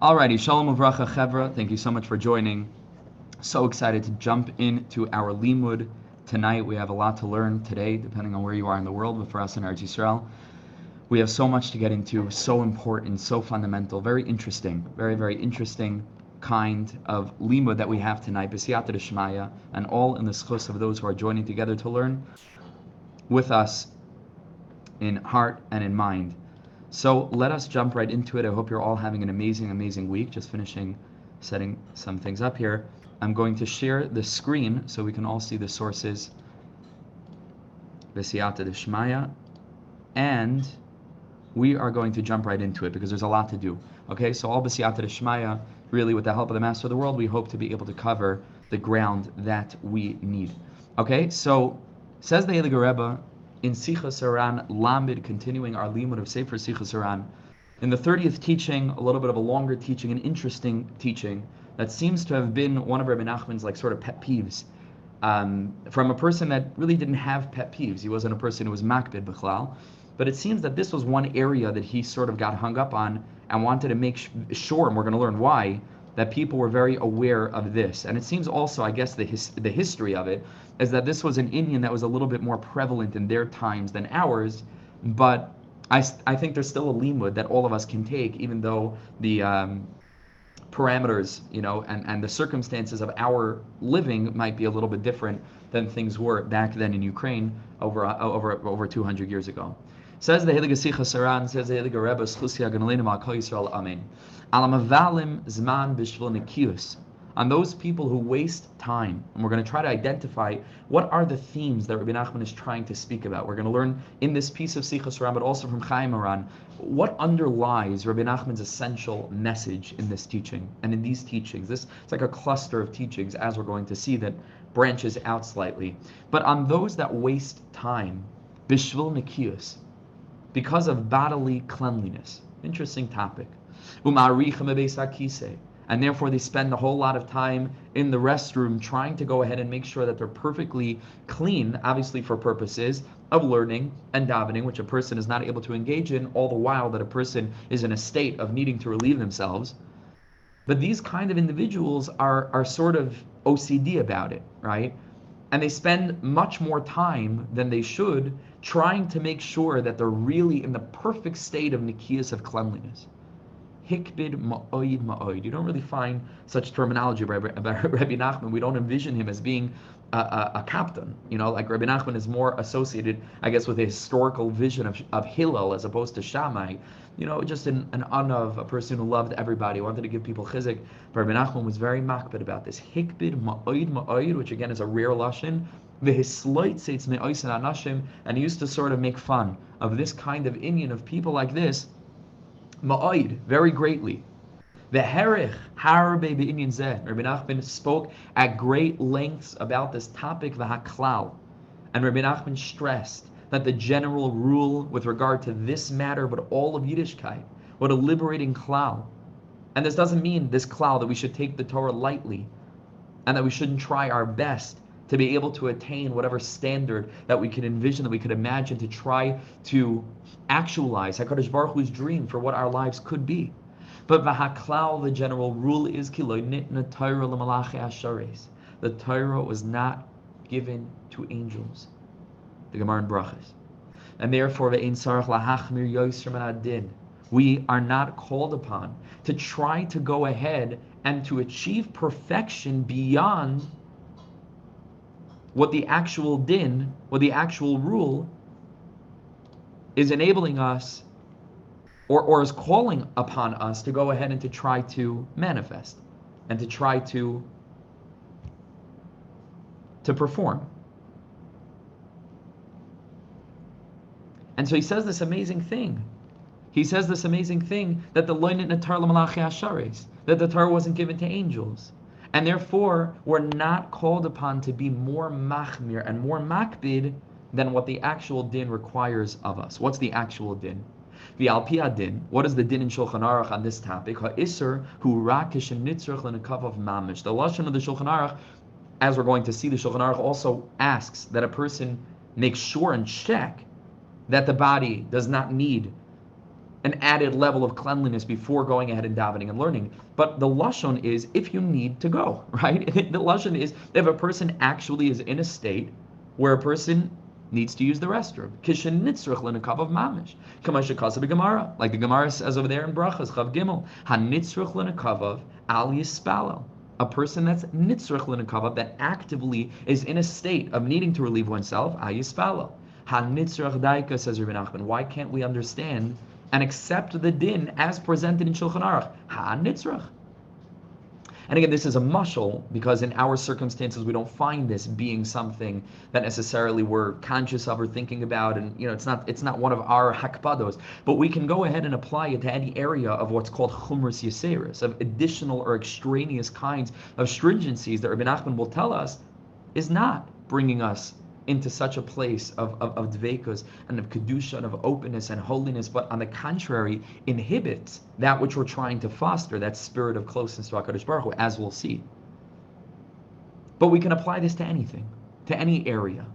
Alrighty, Shalom Uvracha Chevra, thank you so much for joining. So excited to jump into our Limud tonight. We have a lot to learn today, depending on where you are in the world, but for us in Eretz Yisrael, we have so much to get into, so important, so fundamental, very interesting, very, very interesting kind of Limud that we have tonight, B'siyata Shmaya, and all in the schus of those who are joining together to learn with us in heart and in mind. So let us jump right into it. I hope you're all having an amazing, amazing week. Just finishing setting some things up here. I'm going to share the screen so we can all see the sources. V'siyata Deshmaya. And we are going to jump right into it because there's a lot to do. Okay, so all B'siyata Deshmaya, really with the help of the Master of the World, we hope to be able to cover the ground that we need. Okay, so says the Heilige in Sichas HaRan Lamid, continuing our limud of Sefer Sichas HaRan. In the 30th teaching, a little bit of a longer teaching, an interesting teaching that seems to have been one of Rabbi Nachman's like sort of pet peeves. Um, from a person that really didn't have pet peeves. He wasn't a person who was makbid b'chlal. But it seems that this was one area that he sort of got hung up on and wanted to make sure, and we're going to learn why, that people were very aware of this. And it seems also, I guess, the, his, the history of it is that this was an inyan that was a little bit more prevalent in their times than ours. But I, I think there's still a limud that all of us can take, even though the um, parameters, you know, and, and the circumstances of our living might be a little bit different than things were back then in Ukraine over uh, over over 200 years ago. Says the Heilige Sichas HaRan, says the Heilige Rebbe, Schusia Ganalina Ma'akal Yisrael, Amen. Alamavalim Zman Bishvil Nikius. On those people who waste time. And we're going to try to identify what are the themes that Rabbi Nachman is trying to speak about. We're going to learn in this piece of Sichas Ran, but also from Chayei Moharan, what underlies Rabbi Nachman's essential message in this teaching and in these teachings. This it's like a cluster of teachings, as we're going to see, that branches out slightly. But on those that waste time, Bishvil Nikius, because of bodily cleanliness. Interesting topic. And therefore, they spend a whole lot of time in the restroom trying to go ahead and make sure that they're perfectly clean, obviously for purposes of learning and davening, which a person is not able to engage in, all the while that a person is in a state of needing to relieve themselves. But these kind of individuals are, are sort of OCD about it, right? And they spend much more time than they should trying to make sure that they're really in the perfect state of nikias of cleanliness. Hikbid ma'oid ma'oid. You don't really find such terminology about Rabbi Nachman. We don't envision him as being a, a, a, kapdan. You know, like Rabbi Nachman is more associated, I guess, with a historical vision of, of Hillel as opposed to Shammai. You know, just an, an of a person who loved everybody, wanted to give people chizik. But Rabbi Nachman was very makbid about this. Hikbid ma'oid ma'oid, which again is a rare lashon, and he used to sort of make fun of this kind of inyan of people like this, ma'oid, very greatly. The Herich Harbe inyan Zeh. Rabbi Nachman spoke at great lengths about this topic, the Haklal. And Rabbi Nachman stressed that the general rule with regard to this matter, but all of Yiddishkeit, what a liberating klal. And this doesn't mean this klal that we should take the Torah lightly and that we shouldn't try our best to be able to attain whatever standard that we could envision, that we could imagine, to try to actualize HaKadosh Baruch Hu's dream for what our lives could be. But v'haklal, the general rule is. The Torah was not given to angels. The Gemara in Brachas. And therefore. We are not called upon to try to go ahead and to achieve perfection beyond what the actual din, what the actual rule is enabling us or, or is calling upon us to go ahead and to try to manifest and to try to to perform. And so he says this amazing thing. He says this amazing thing that the that the Torah wasn't given to angels. And therefore, we're not called upon to be more machmir and more makbid than what the actual din requires of us. What's the actual din? The alpia din. What is the din in Shulchan Aruch on this topic? Ha'isr hu rakish and nitzrach lenakav of mamish. The lashon of the Shulchan Aruch, as we're going to see, the Shulchan Aruch also asks that a person make sure and check that the body does not need an added level of cleanliness before going ahead and davening and learning. But the lashon is if you need to go, right? the lashon is if a person actually is in a state where a person needs to use the restroom. Kishin nitzrach lenakav of mamish. Kamash kasa Gemara, like the Gemara says over there in Brachas Chav Gimel. Hanitzrach lenakav of al yispalel. A person that's nitzrach lenakav that actively is in a state of needing to relieve oneself. Al yispalel. Hanitzrach daika says Rabbi Nachman. Why can't we understand and accept the din as presented in Shulchan Aruch. Ha-nitzrach. And again, this is a mushal because in our circumstances we don't find this being something that necessarily we're conscious of or thinking about, and you know, it's not it's not one of our hakpados. But we can go ahead and apply it to any area of what's called chumras yaseris, of additional or extraneous kinds of stringencies that Rabbi Nachman will tell us is not bringing us into such a place of, of, of dvekas and of kedusha and of openness and holiness, but on the contrary, inhibits that which we're trying to foster, that spirit of closeness to HaKadosh Baruch Hu, as we'll see. But we can apply this to anything, to any area.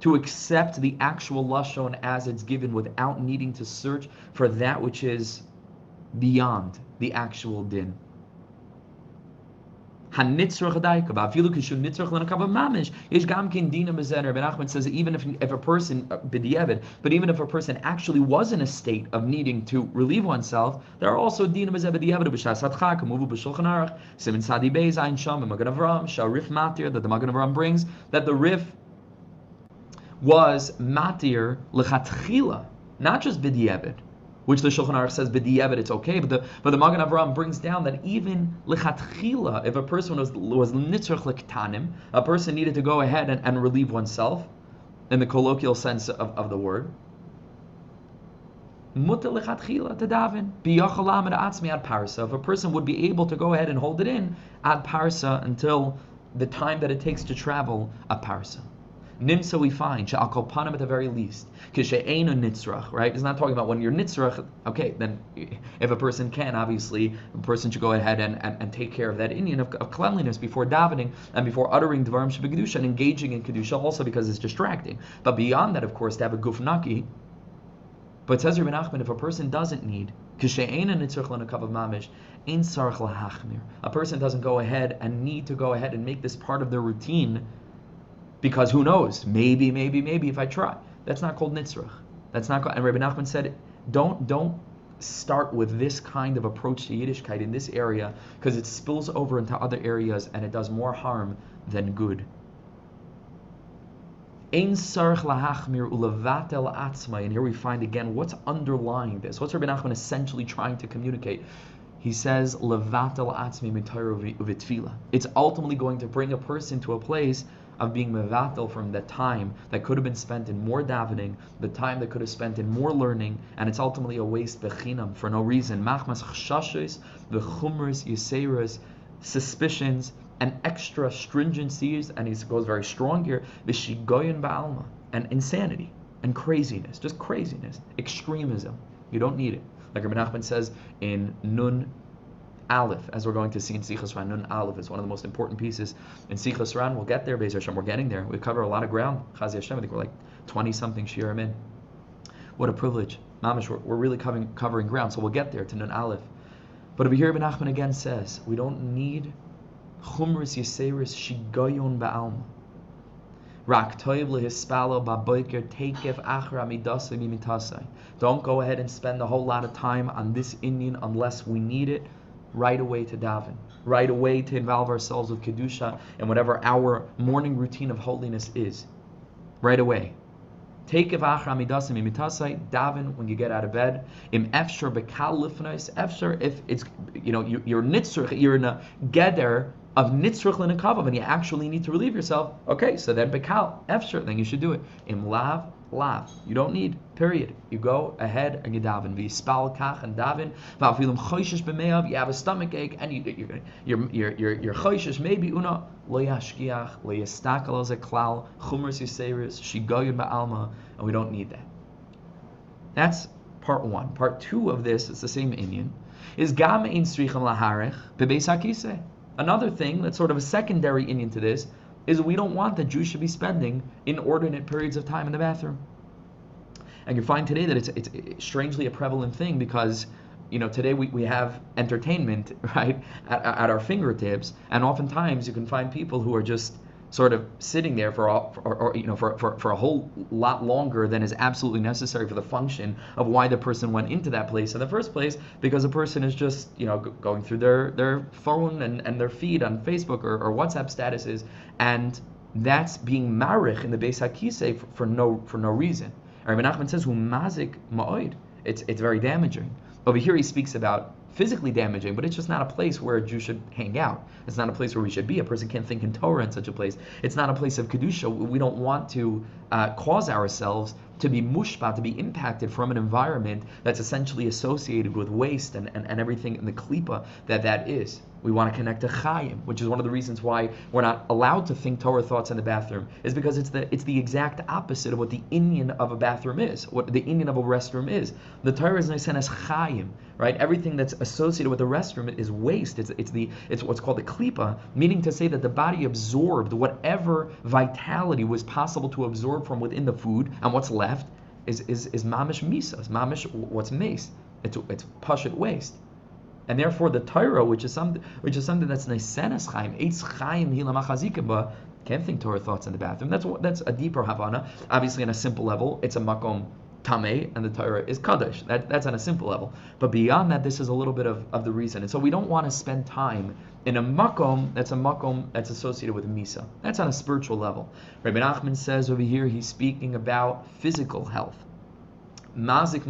To accept the actual lashon as it's given without needing to search for that which is beyond the actual din. Hanitzrach daika, afilu kishu nitzrach lenakav mamish. Ish gam kin dina mezener. Rebbe Nachman says even if if a person uh, b'diavad, but even if a person actually was in a state of needing to relieve oneself, there are also dina mezer b'diavad b'shas hatchak muvu b'shulchan aruch simin sadi beis ein sham b'magen avram shal rif matir that the magen avram brings that the rif was matir lechatchila, not just b'diavad which the Shulchan Aruch says b'di'evet it's okay, but the but the Magen Avraham brings down that even lichatchila, if a person was was nitzrach lektanim, a person needed to go ahead and, and relieve oneself, in the colloquial sense of, of the word. Mutter lichatchila to daven biyachalam atzmi ad parsa. If a person would be able to go ahead and hold it in ad parsa until the time that it takes to travel a parsa. Nimsa we find, sha'al kolpanim at the very least. Kishe'ena nitzrach, right? It's not talking about when you're nitzrach, okay, then if a person can, obviously, a person should go ahead and, and, and take care of that inyan of, of, cleanliness before davening and before uttering Dvarim Shabbat and engaging in Kedusha also because it's distracting. But beyond that, of course, to have a gufnaki, but says Rabbi Nachman, if a person doesn't need, a person doesn't go ahead and need to go ahead and make this part of their routine because who knows? Maybe, maybe, maybe if I try. That's not called nitzrach. That's not called, and Rabbi Nachman said, don't, don't start with this kind of approach to Yiddishkeit in this area because it spills over into other areas and it does more harm than good. And here we find again what's underlying this. What's Rabbi Nachman essentially trying to communicate? He says, It's ultimately going to bring a person to a place of being mevatel from the time that could have been spent in more davening, the time that could have spent in more learning, and it's ultimately a waste bechinam for no reason. Machmas chshashes, the chumras, yiseras, suspicions, and extra stringencies, and he goes very strong here, vishigoyin ba'alma, and insanity, and craziness, just craziness, extremism. You don't need it. Like Rabbi Nachman says in Nun Aleph, as we're going to see in Sichas Ran. Nun Aleph is one of the most important pieces in Sichas Ran. We'll get there, Beis Hashem. We're getting there. We cover a lot of ground. Chazi Hashem, I think we're like 20 something shiurim in. What a privilege. Mamish, we're, we're really covering, covering ground, so we'll get there to Nun Aleph. But here, Rebbe Nachman again says, we don't need chumris yiseris shigayon ba'alma. Don't go ahead and spend a whole lot of time on this inyan unless we need it right away to daven, right away to involve ourselves with kedusha and whatever our morning routine of holiness is, right away. Take evach amidasim imitasai, daven when you get out of bed. Im efshar bekal lifnais, efshar if it's you know you, you're nitzrich, you're in a geder of nitzrich l'nekavav and you actually need to relieve yourself. Okay, so then bekal efshar, then you should do it. Im lav lav. You don't need, period. You go ahead and you daven. V'yispal kach and daven. V'afilim choishes b'meav. You have a stomach ache and you, you're, you're, you're, you're, choishes. Maybe una lo yashkiach, lo yistakal as a klal, chumras yiseris, shigoyim ba'alma, and we don't need that. That's part one. Part two of this, it's the same inyan, is gam ein sricham laharech bebeis hakise. Another thing that's sort of a secondary inyan to this is we don't want that Jews should be spending inordinate periods of time in the bathroom. And you find today that it's it's strangely a prevalent thing because you know today we, we have entertainment right at, at our fingertips and oftentimes you can find people who are just sort of sitting there for, all, or, or, you know for, for, for a whole lot longer than is absolutely necessary for the function of why the person went into that place in the first place because a person is just you know going through their their phone and, and their feed on Facebook or, or WhatsApp statuses and that's being marich in the Beis HaKisei for, for no for no reason. Rabbi Nachman says, mazik ma'oid." It's it's very damaging. Over here, he speaks about physically damaging, but it's just not a place where a Jew should hang out. It's not a place where we should be. A person can't think in Torah in such a place. It's not a place of kedusha. We don't want to uh, cause ourselves to be mushpat, to be impacted from an environment that's essentially associated with waste and, and, and everything in the klipa that that is. We want to connect to Chaim, which is one of the reasons why we're not allowed to think Torah thoughts in the bathroom, is because it's the it's the exact opposite of what the inyan of a bathroom is, what the inyan of a restroom is. The Torah is nice as Chaim, right? Everything that's associated with the restroom is waste. It's it's the it's what's called the klipa, meaning to say that the body absorbed whatever vitality was possible to absorb from within the food, and what's left is is is mamish misa, mamish what's mace. It's it's waste and therefore the Torah, which is something which is something that's nisenas chaim, eitz chaim hilamachazikim, can't think Torah thoughts in the bathroom. That's that's a deeper havana. Obviously, on a simple level, it's a makom tameh, and the Torah is kaddish. That, that's on a simple level. But beyond that, this is a little bit of, of the reason. And so we don't want to spend time in a makom that's a makom that's associated with misa. That's on a spiritual level. Rabbi Nachman says over here he's speaking about physical health. Mazik.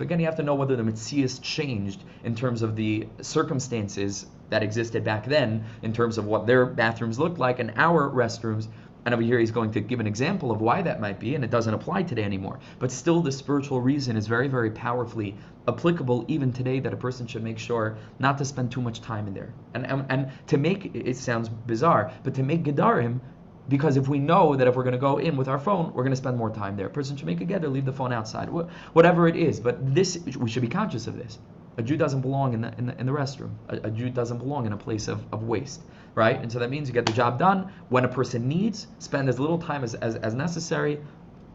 Again, you have to know whether the mitzias changed in terms of the circumstances that existed back then, in terms of what their bathrooms looked like and our restrooms. And over here, he's going to give an example of why that might be, and it doesn't apply today anymore. But still, the spiritual reason is very, very powerfully applicable even today that a person should make sure not to spend too much time in there. And, and, and to make, it sounds bizarre, but to make Gedarim because if we know that if we're going to go in with our phone, we're going to spend more time there. A person should make a gather, leave the phone outside, whatever it is. But this, we should be conscious of this. A Jew doesn't belong in the, in the, in the restroom. A, a, Jew doesn't belong in a place of, of waste, right? And so that means you get the job done when a person needs, spend as little time as, as, as necessary,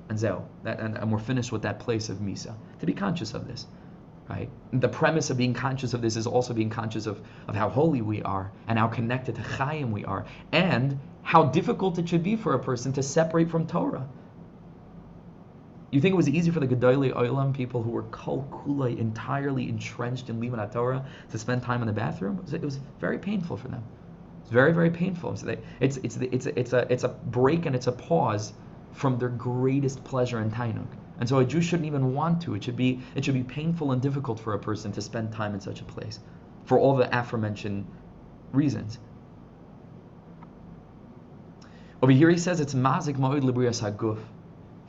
and zeo. That, and, and we're finished with that place of misa. To be conscious of this right? The premise of being conscious of this is also being conscious of, of how holy we are and how connected to Chaim we are and how difficult it should be for a person to separate from Torah. You think it was easy for the Gedolei Olam, people who were kol kulay, entirely entrenched in Liman Torah, to spend time in the bathroom? It was, it was, very painful for them. It's very, very painful. So they, it's, it's, it's, it's, a, it's a break and it's a pause from their greatest pleasure and tainuk. And so a Jew shouldn't even want to. It should be it should be painful and difficult for a person to spend time in such a place, for all the aforementioned reasons. Over here he says it's mazik ma'od libriyas haguf,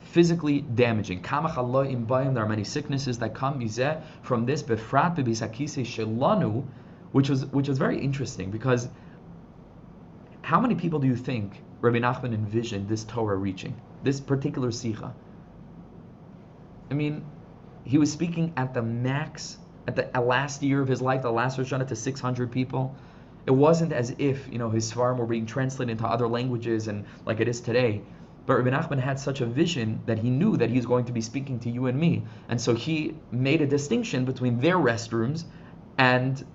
physically damaging. Kamach Allah im bayim, there are many sicknesses that come mizeh from this, befrat bebisakise shelanu, which was which was very interesting because how many people do you think Rabbi Nachman envisioned this Torah reaching, this particular sicha? I mean, he was speaking at the max, at the last year of his life, the last Rosh to 600 people. It wasn't as if you know his Svarim were being translated into other languages and like it is today. But Rabbi Nachman had such a vision that he knew that he's going to be speaking to you and me, and so he made a distinction between their restrooms and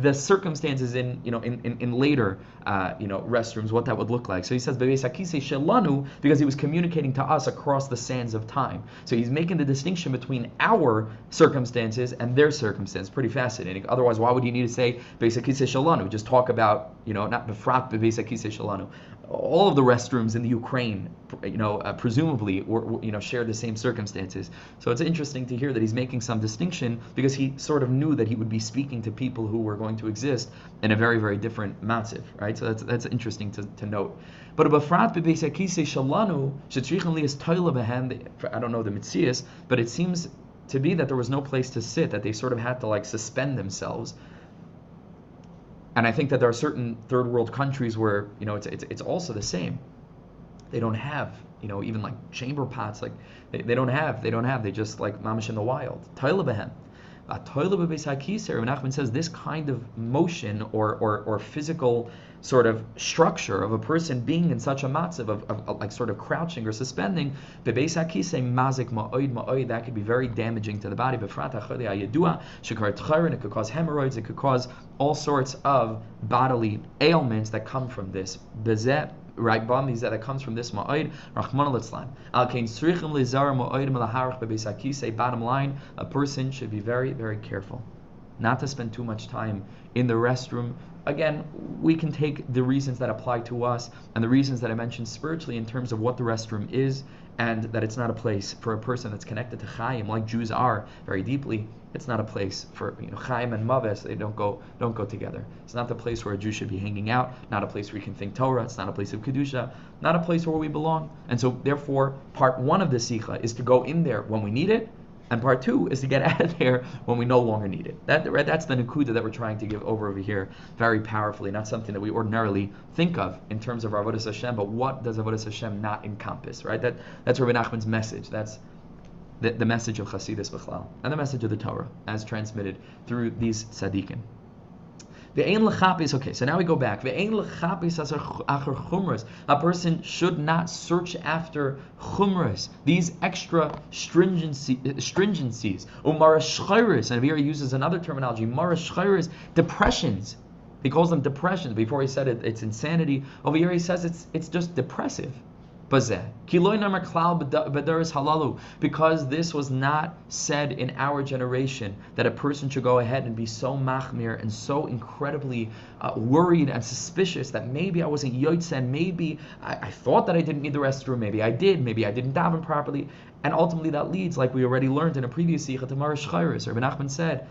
the circumstances in you know in, in, in later uh, you know restrooms what that would look like. So he says because he was communicating to us across the sands of time. So he's making the distinction between our circumstances and their circumstance. Pretty fascinating. Otherwise why would you need to say just talk about you know not befrat shelanu all of the restrooms in the Ukraine, you know, uh, presumably, were, you know, share the same circumstances. So it's interesting to hear that he's making some distinction because he sort of knew that he would be speaking to people who were going to exist in a very, very different massive, right? So that's that's interesting to, to note. But bebesakise shalanu. I don't know the mitzias, but it seems to be that there was no place to sit, that they sort of had to like suspend themselves and I think that there are certain third world countries where you know it's it's, it's also the same. They don't have you know even like chamber pots like they, they don't have they don't have they just like mamish in the wild. Tailabahem. Nachman says this kind of motion or, or, or physical sort of structure of a person being in such a matzav of, of, of, like sort of crouching or suspending, mazik ma'oid ma'oid, that could be very damaging to the body. Befrat yadua shikar tcharin it could cause hemorrhoids, it could cause all sorts of bodily ailments that come from this. Right, is that it comes from this ma'oid, Rahman al Al kain srichim lizar ma'oid malaharach bebesakise. Bottom line, a person should be very, very careful not to spend too much time in the restroom. Again, we can take the reasons that apply to us and the reasons that I mentioned spiritually in terms of what the restroom is and that it's not a place for a person that's connected to Chaim, like Jews are very deeply. It's not a place for you know Chaim and Maves. They don't go don't go together. It's not the place where a Jew should be hanging out. Not a place where you can think Torah. It's not a place of kedusha. Not a place where we belong. And so, therefore, part one of the sikha is to go in there when we need it, and part two is to get out of there when we no longer need it. That, right, that's the nakuda that we're trying to give over over here very powerfully. Not something that we ordinarily think of in terms of our avodas Hashem, but what does avodas Hashem not encompass? Right. That that's Rabbi Nachman's message. That's the, the message of Chasidus Bechlal and the message of the Torah as transmitted through these tzaddikim. Ve'ein lechapis. Okay, so now we go back. Ve'ein lechapis acher. A person should not search after chumras. These extra stringency, uh, stringencies. Umara shchayris. And here he uses another terminology. Mara shchayris. Depressions. He calls them depressions. Before he said it, it's insanity. Over here he says it's it's just depressive. Because this was not said in our generation that a person should go ahead and be so machmir and so incredibly uh, worried and suspicious that maybe I wasn't yoitz and maybe I, I, thought that I didn't need the restroom, maybe I did, maybe I didn't daven properly, and ultimately that leads, like we already learned in a previous sikha to Marish Chayris, Rabbi Nachman said,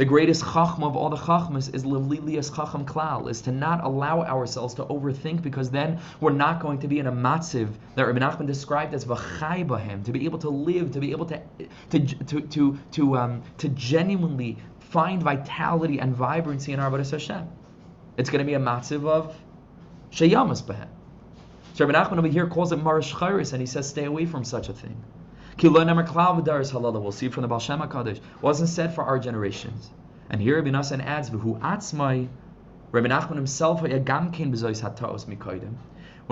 the greatest chachma of all the chachmas is lililias chacham klal, is to not allow ourselves to overthink because then we're not going to be in a matziv that Rabbi Nachman described as v'chai bahem, to be able to live, to be able to to to to to, um, to genuinely find vitality and vibrancy in our Avodah Hashem. It's going to be a matziv of sheyamas bahem. So Rabbi Nachman over here calls it marish and he says stay away from such a thing. We'll see from the Baal Shem HaKadosh. Wasn't said for our generations. And here Rabbi Nassan adds, V'hu atzmai, Rabbi Nachman himself, One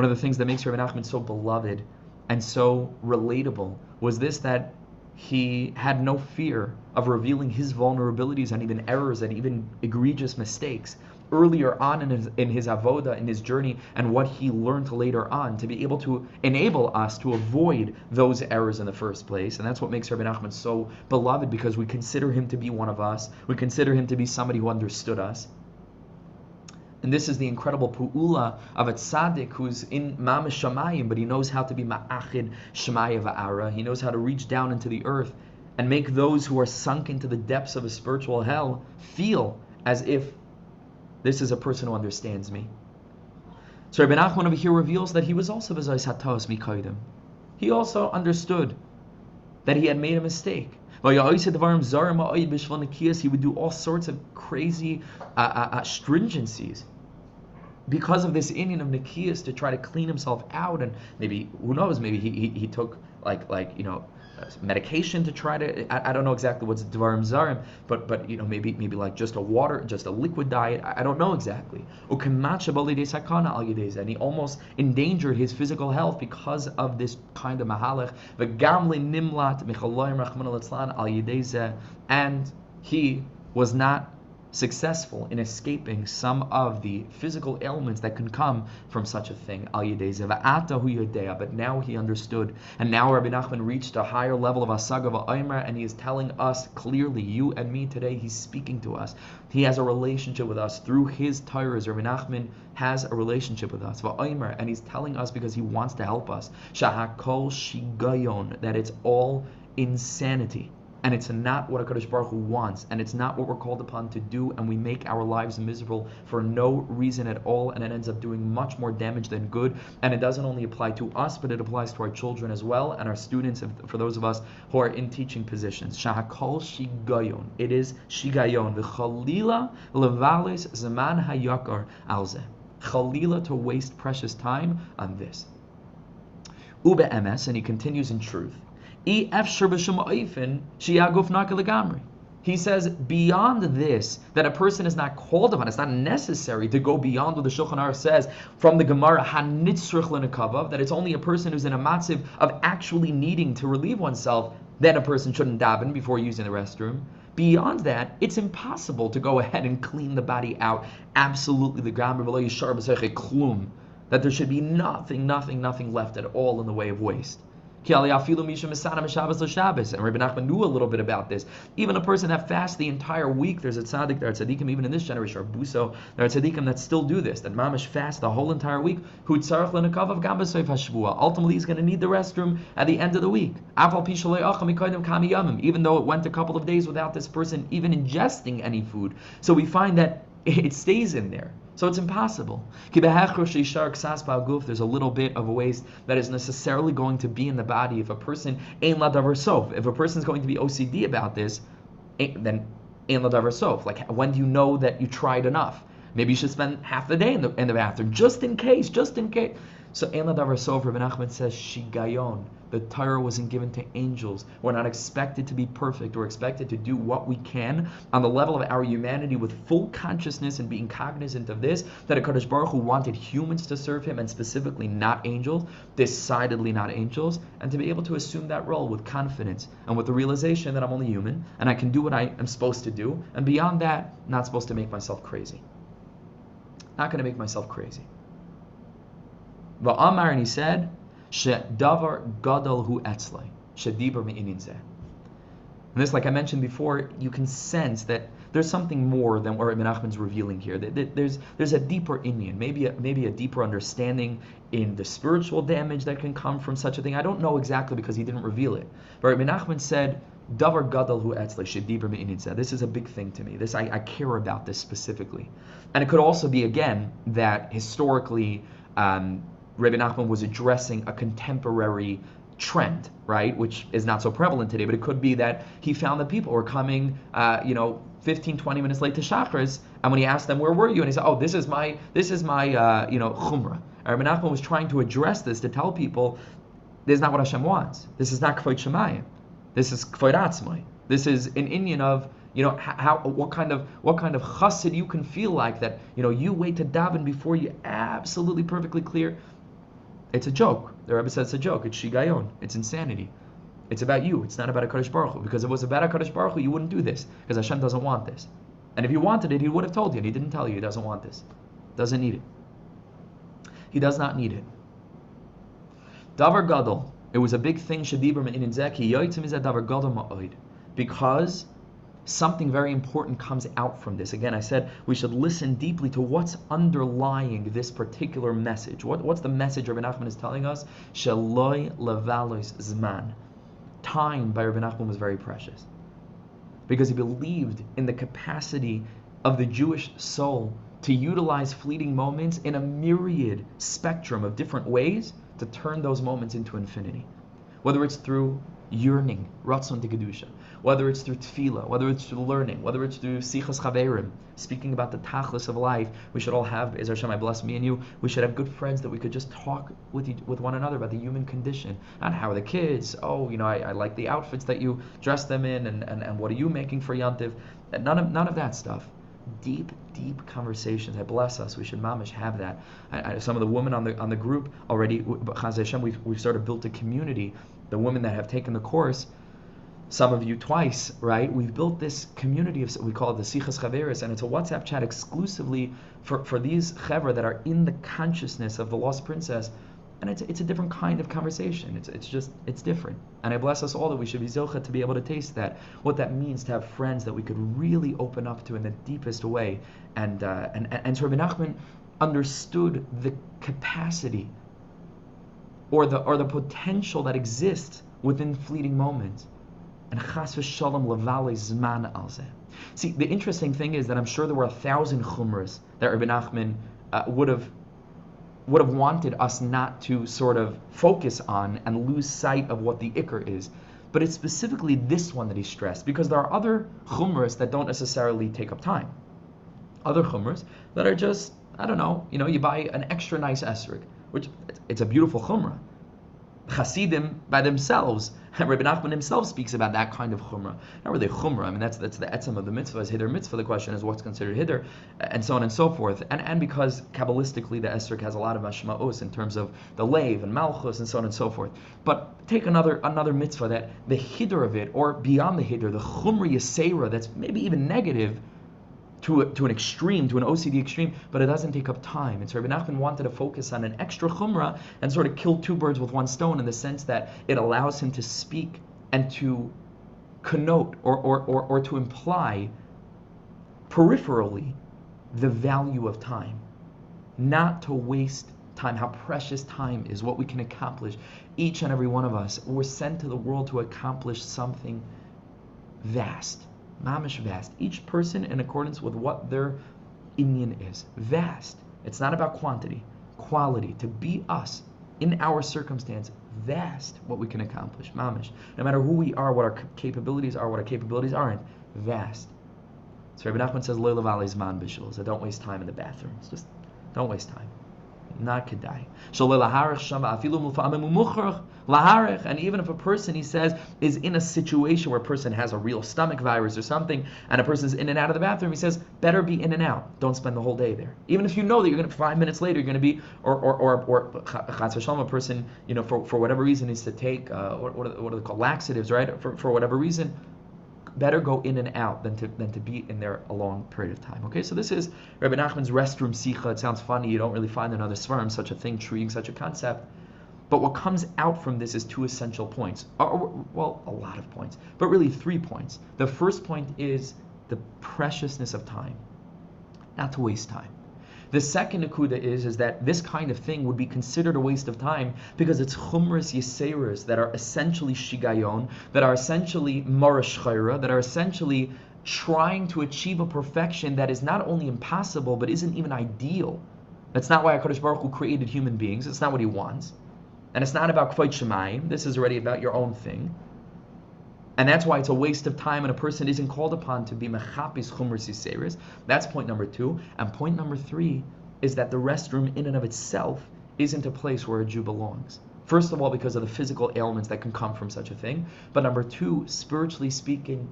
of the things that makes Rabbi Nachman so beloved and so relatable was this that he had no fear of revealing his vulnerabilities and even errors and even egregious mistakes earlier on in his, in his avoda, in his journey, and what he learned later on to be able to enable us to avoid those errors in the first place. And that's what makes Rabbi Nachman so beloved because we consider him to be one of us. We consider him to be somebody who understood us. And this is the incredible pu'ula of a tzaddik who's in mamish shamayim, but he knows how to be ma'achid shemaya va'ara. He knows how to reach down into the earth and make those who are sunk into the depths of a spiritual hell feel as if this is a person who understands me. So Rabbi Nachman over here reveals that he was also V'zais Hatos Mikoidim. He also understood that he had made a mistake. He would do all sorts of crazy uh, uh, uh, stringencies because of this inyan of Nikias to try to clean himself out, and maybe who knows, maybe he, he, he took like like you know medication to try to I, I, don't know exactly what's dvarim zarim but but you know maybe maybe like just a water just a liquid diet I, I don't know exactly. And he almost endangered his physical health because of this kind of mahalach. And he was not successful in escaping some of the physical ailments that can come from such a thing. But now he understood, and now Rabbi Nachman reached a higher level of asaga va'aymer, and he is telling us clearly, you and me today, he's speaking to us. He has a relationship with us through his Torahs. Rabbi Nachman has a relationship with us, and he's telling us because he wants to help us. Shahakol shigayon, that it's all insanity and it's not what HaKadosh Baruch Hu wants, and it's not what we're called upon to do, and we make our lives miserable for no reason at all, and it ends up doing much more damage than good. And it doesn't only apply to us, but it applies to our children as well, and our students, for those of us who are in teaching positions. Shahakol shigayon. It is shigayon. The V'chalila levales zaman hayakar alze. Chalila to waste precious time on this. Ube emes, and he continues in truth. He says beyond this, that a person is not called upon, it's not necessary to go beyond what the Shulchan Aruch says from the Gemara, that it's only a person who's in a matziv of actually needing to relieve oneself, then a person shouldn't daven before using the restroom. Beyond that, it's impossible to go ahead and clean the body out absolutely the ground, that there should be nothing, nothing, nothing left at all in the way of waste. And Rabbi Nachman knew a little bit about this. Even a person that fasts the entire week, there's a tzaddik, there are tzaddikim even in this generation, or buso, there are tzaddikim that still do this, that mamish fast the whole entire week. Ultimately, he's going to need the restroom at the end of the week. Even though it went a couple of days without this person even ingesting any food. So we find that it stays in there. So it's impossible. There's a little bit of waste that is necessarily going to be in the body if a person ain't ladavar sof. If a person is going to be OCD about this, eh, then ain't ladavar sof. Like when do you know that you tried enough? Maybe you should spend half the day in the in the bathroom just in case, just in case. So ain't ladavar sof. Rabbi Nachman says shigayon. The Torah wasn't given to angels. We're not expected to be perfect. We're expected to do what we can on the level of our humanity with full consciousness and being cognizant of this, that a Kadosh Baruch Hu wanted humans to serve him and specifically not angels, decidedly not angels, and to be able to assume that role with confidence and with the realization that I'm only human and I can do what I am supposed to do. And beyond that, not supposed to make myself crazy. Not going to make myself crazy. But Amar, and he said, Shedavar gadol hu etzlai. Shediber me'inin And this, like I mentioned before, you can sense that there's something more than what Nachman's revealing here. There's there's a deeper inyan, maybe a, maybe a deeper understanding in the spiritual damage that can come from such a thing. I don't know exactly because he didn't reveal it. But Nachman said, Davar gadol hu etzlai shediber me'inin This is a big thing to me. This I, I care about this specifically, and it could also be again that historically. Um, Rabbi Nachman was addressing a contemporary trend, right, which is not so prevalent today, but it could be that he found that people were coming, uh, you know, 15, 20 minutes late to Shachris, and when he asked them, where were you? And he said, oh, this is my, this is my, uh, you know, chumrah. Rabbi Nachman was trying to address this to tell people, this is not what Hashem wants. This is not kvoit shemayim. This is kvoit atzmai. This is an inyan of, you know, how, what kind of, what kind of chassid you can feel like that, you know, you wait to daven before you absolutely perfectly clear it's a joke. The Rebbe says it's a joke. It's shigayon. It's insanity. It's about you. It's not about a Kadosh Baruch Hu. Because if it was about a Kadosh Baruch Hu, you wouldn't do this. Because Hashem doesn't want this. And if he wanted it, he would have told you. And he didn't tell you. He doesn't want this. Doesn't need it. He does not need it. Davar Gadol. It was a big thing. Shadibur in Zeki. Yoitzim is Davar Gadol Ma'oid. Because something very important comes out from this. Again, I said we should listen deeply to what's underlying this particular message. What, what's the message Rabbi Nachman is telling us? Shaloi levalois zman. Time by Rabbi Nachman was very precious because he believed in the capacity of the Jewish soul to utilize fleeting moments in a myriad spectrum of different ways to turn those moments into infinity. Whether it's through yearning, ratzon de kedusha, whether it's through tefillah, whether it's through learning, whether it's through sichas chaverim, speaking about the tachlis of life. We should all have, as Hashem, I bless me and you, we should have good friends that we could just talk with each, with one another about the human condition. Not how are the kids, oh, you know, I, I like the outfits that you dress them in, and, and, and what are you making for Yantiv? None of, none of that stuff deep, deep conversations. I bless us. We should mamish have that. I, I, some of the women on the on the group already, Chaz Hashem, we've, we've sort of built a community. The women that have taken the course, some of you twice, right? We've built this community of we call it the Sichas Chaveris, and it's a WhatsApp chat exclusively for, for these chaver that are in the consciousness of the lost princess. And it's, it's a different kind of conversation. It's, it's just, it's different. And I bless us all that we should be zocha to be able to taste that. What that means to have friends that we could really open up to in the deepest way. And, uh, and, and, and so understood the capacity or the, or the potential that exists within fleeting moments and chas v'shalom levale zman al See, the interesting thing is that I'm sure there were a thousand chumras that Rabbi Nachman uh, would have would have wanted us not to sort of focus on and lose sight of what the ikr is. But it's specifically this one that he stressed because there are other chumras that don't necessarily take up time. Other chumras that are just, I don't know, you know, you buy an extra nice esrog, which it's a beautiful chumrah. Hasidim by themselves. Rabbi Nachman himself speaks about that kind of chumrah. Not really chumrah. I mean, that's that's the etzem of the mitzvah. Is hider mitzvah. The question is what's considered hider, and so on and so forth. And and because kabbalistically the esrog has a lot of mashmaos in terms of the lave and malchus and so on and so forth. But take another another mitzvah that the hider of it, or beyond the hider, the chumrah yasera, that's maybe even negative to, a, to an extreme, to an OCD extreme, but it doesn't take up time. And so Rabbi Nachman wanted to focus on an extra chumrah and sort of kill two birds with one stone in the sense that it allows him to speak and to connote or, or, or, or to imply peripherally the value of time. Not to waste time, how precious time is, what we can accomplish. Each and every one of us, we're sent to the world to accomplish something vast mamish vast. Each person in accordance with what their inyan is. Vast. It's not about quantity, quality. To be us in our circumstance, vast what we can accomplish. Mamish. No matter who we are, what our capabilities are, what our capabilities aren't, vast. So Rabbi Nachman says, Leila Vali's man bishul. So don't waste time in the bathroom. It's just don't waste time not kedai. Laharich, and even if a person, he says, is in a situation where a person has a real stomach virus or something, and a person's in and out of the bathroom, he says, better be in and out. Don't spend the whole day there. Even if you know that you're going to, five minutes later, you're going to be, or, or, or, or a person, you know, for, for whatever reason needs to take, uh, what, what, are, what are they called, laxatives, right? For, for whatever reason, better go in and out than to than to be in there a long period of time. Okay, so this is Rabbi Nachman's restroom sicha. It sounds funny. You don't really find in other svarim such a thing treating such a concept. But what comes out from this is two essential points. Or, well, a lot of points, but really three points. The first point is the preciousness of time, not to waste time. The second akuda is, is that this kind of thing would be considered a waste of time because it's chumras yiseras that are essentially shigayon, that are essentially marash that are essentially trying to achieve a perfection that is not only impossible but isn't even ideal. That's not why HaKadosh Baruch Hu created human beings. It's not what he wants. And it's not about Kvayt Shemayim. This is already about your own thing. And that's why it's a waste of time and a person isn't called upon to be mechapis chumras yiseris. That's point number two. And point number three is that the restroom in and of itself isn't a place where a Jew belongs. First of all, because of the physical ailments that can come from such a thing. But number two, spiritually speaking,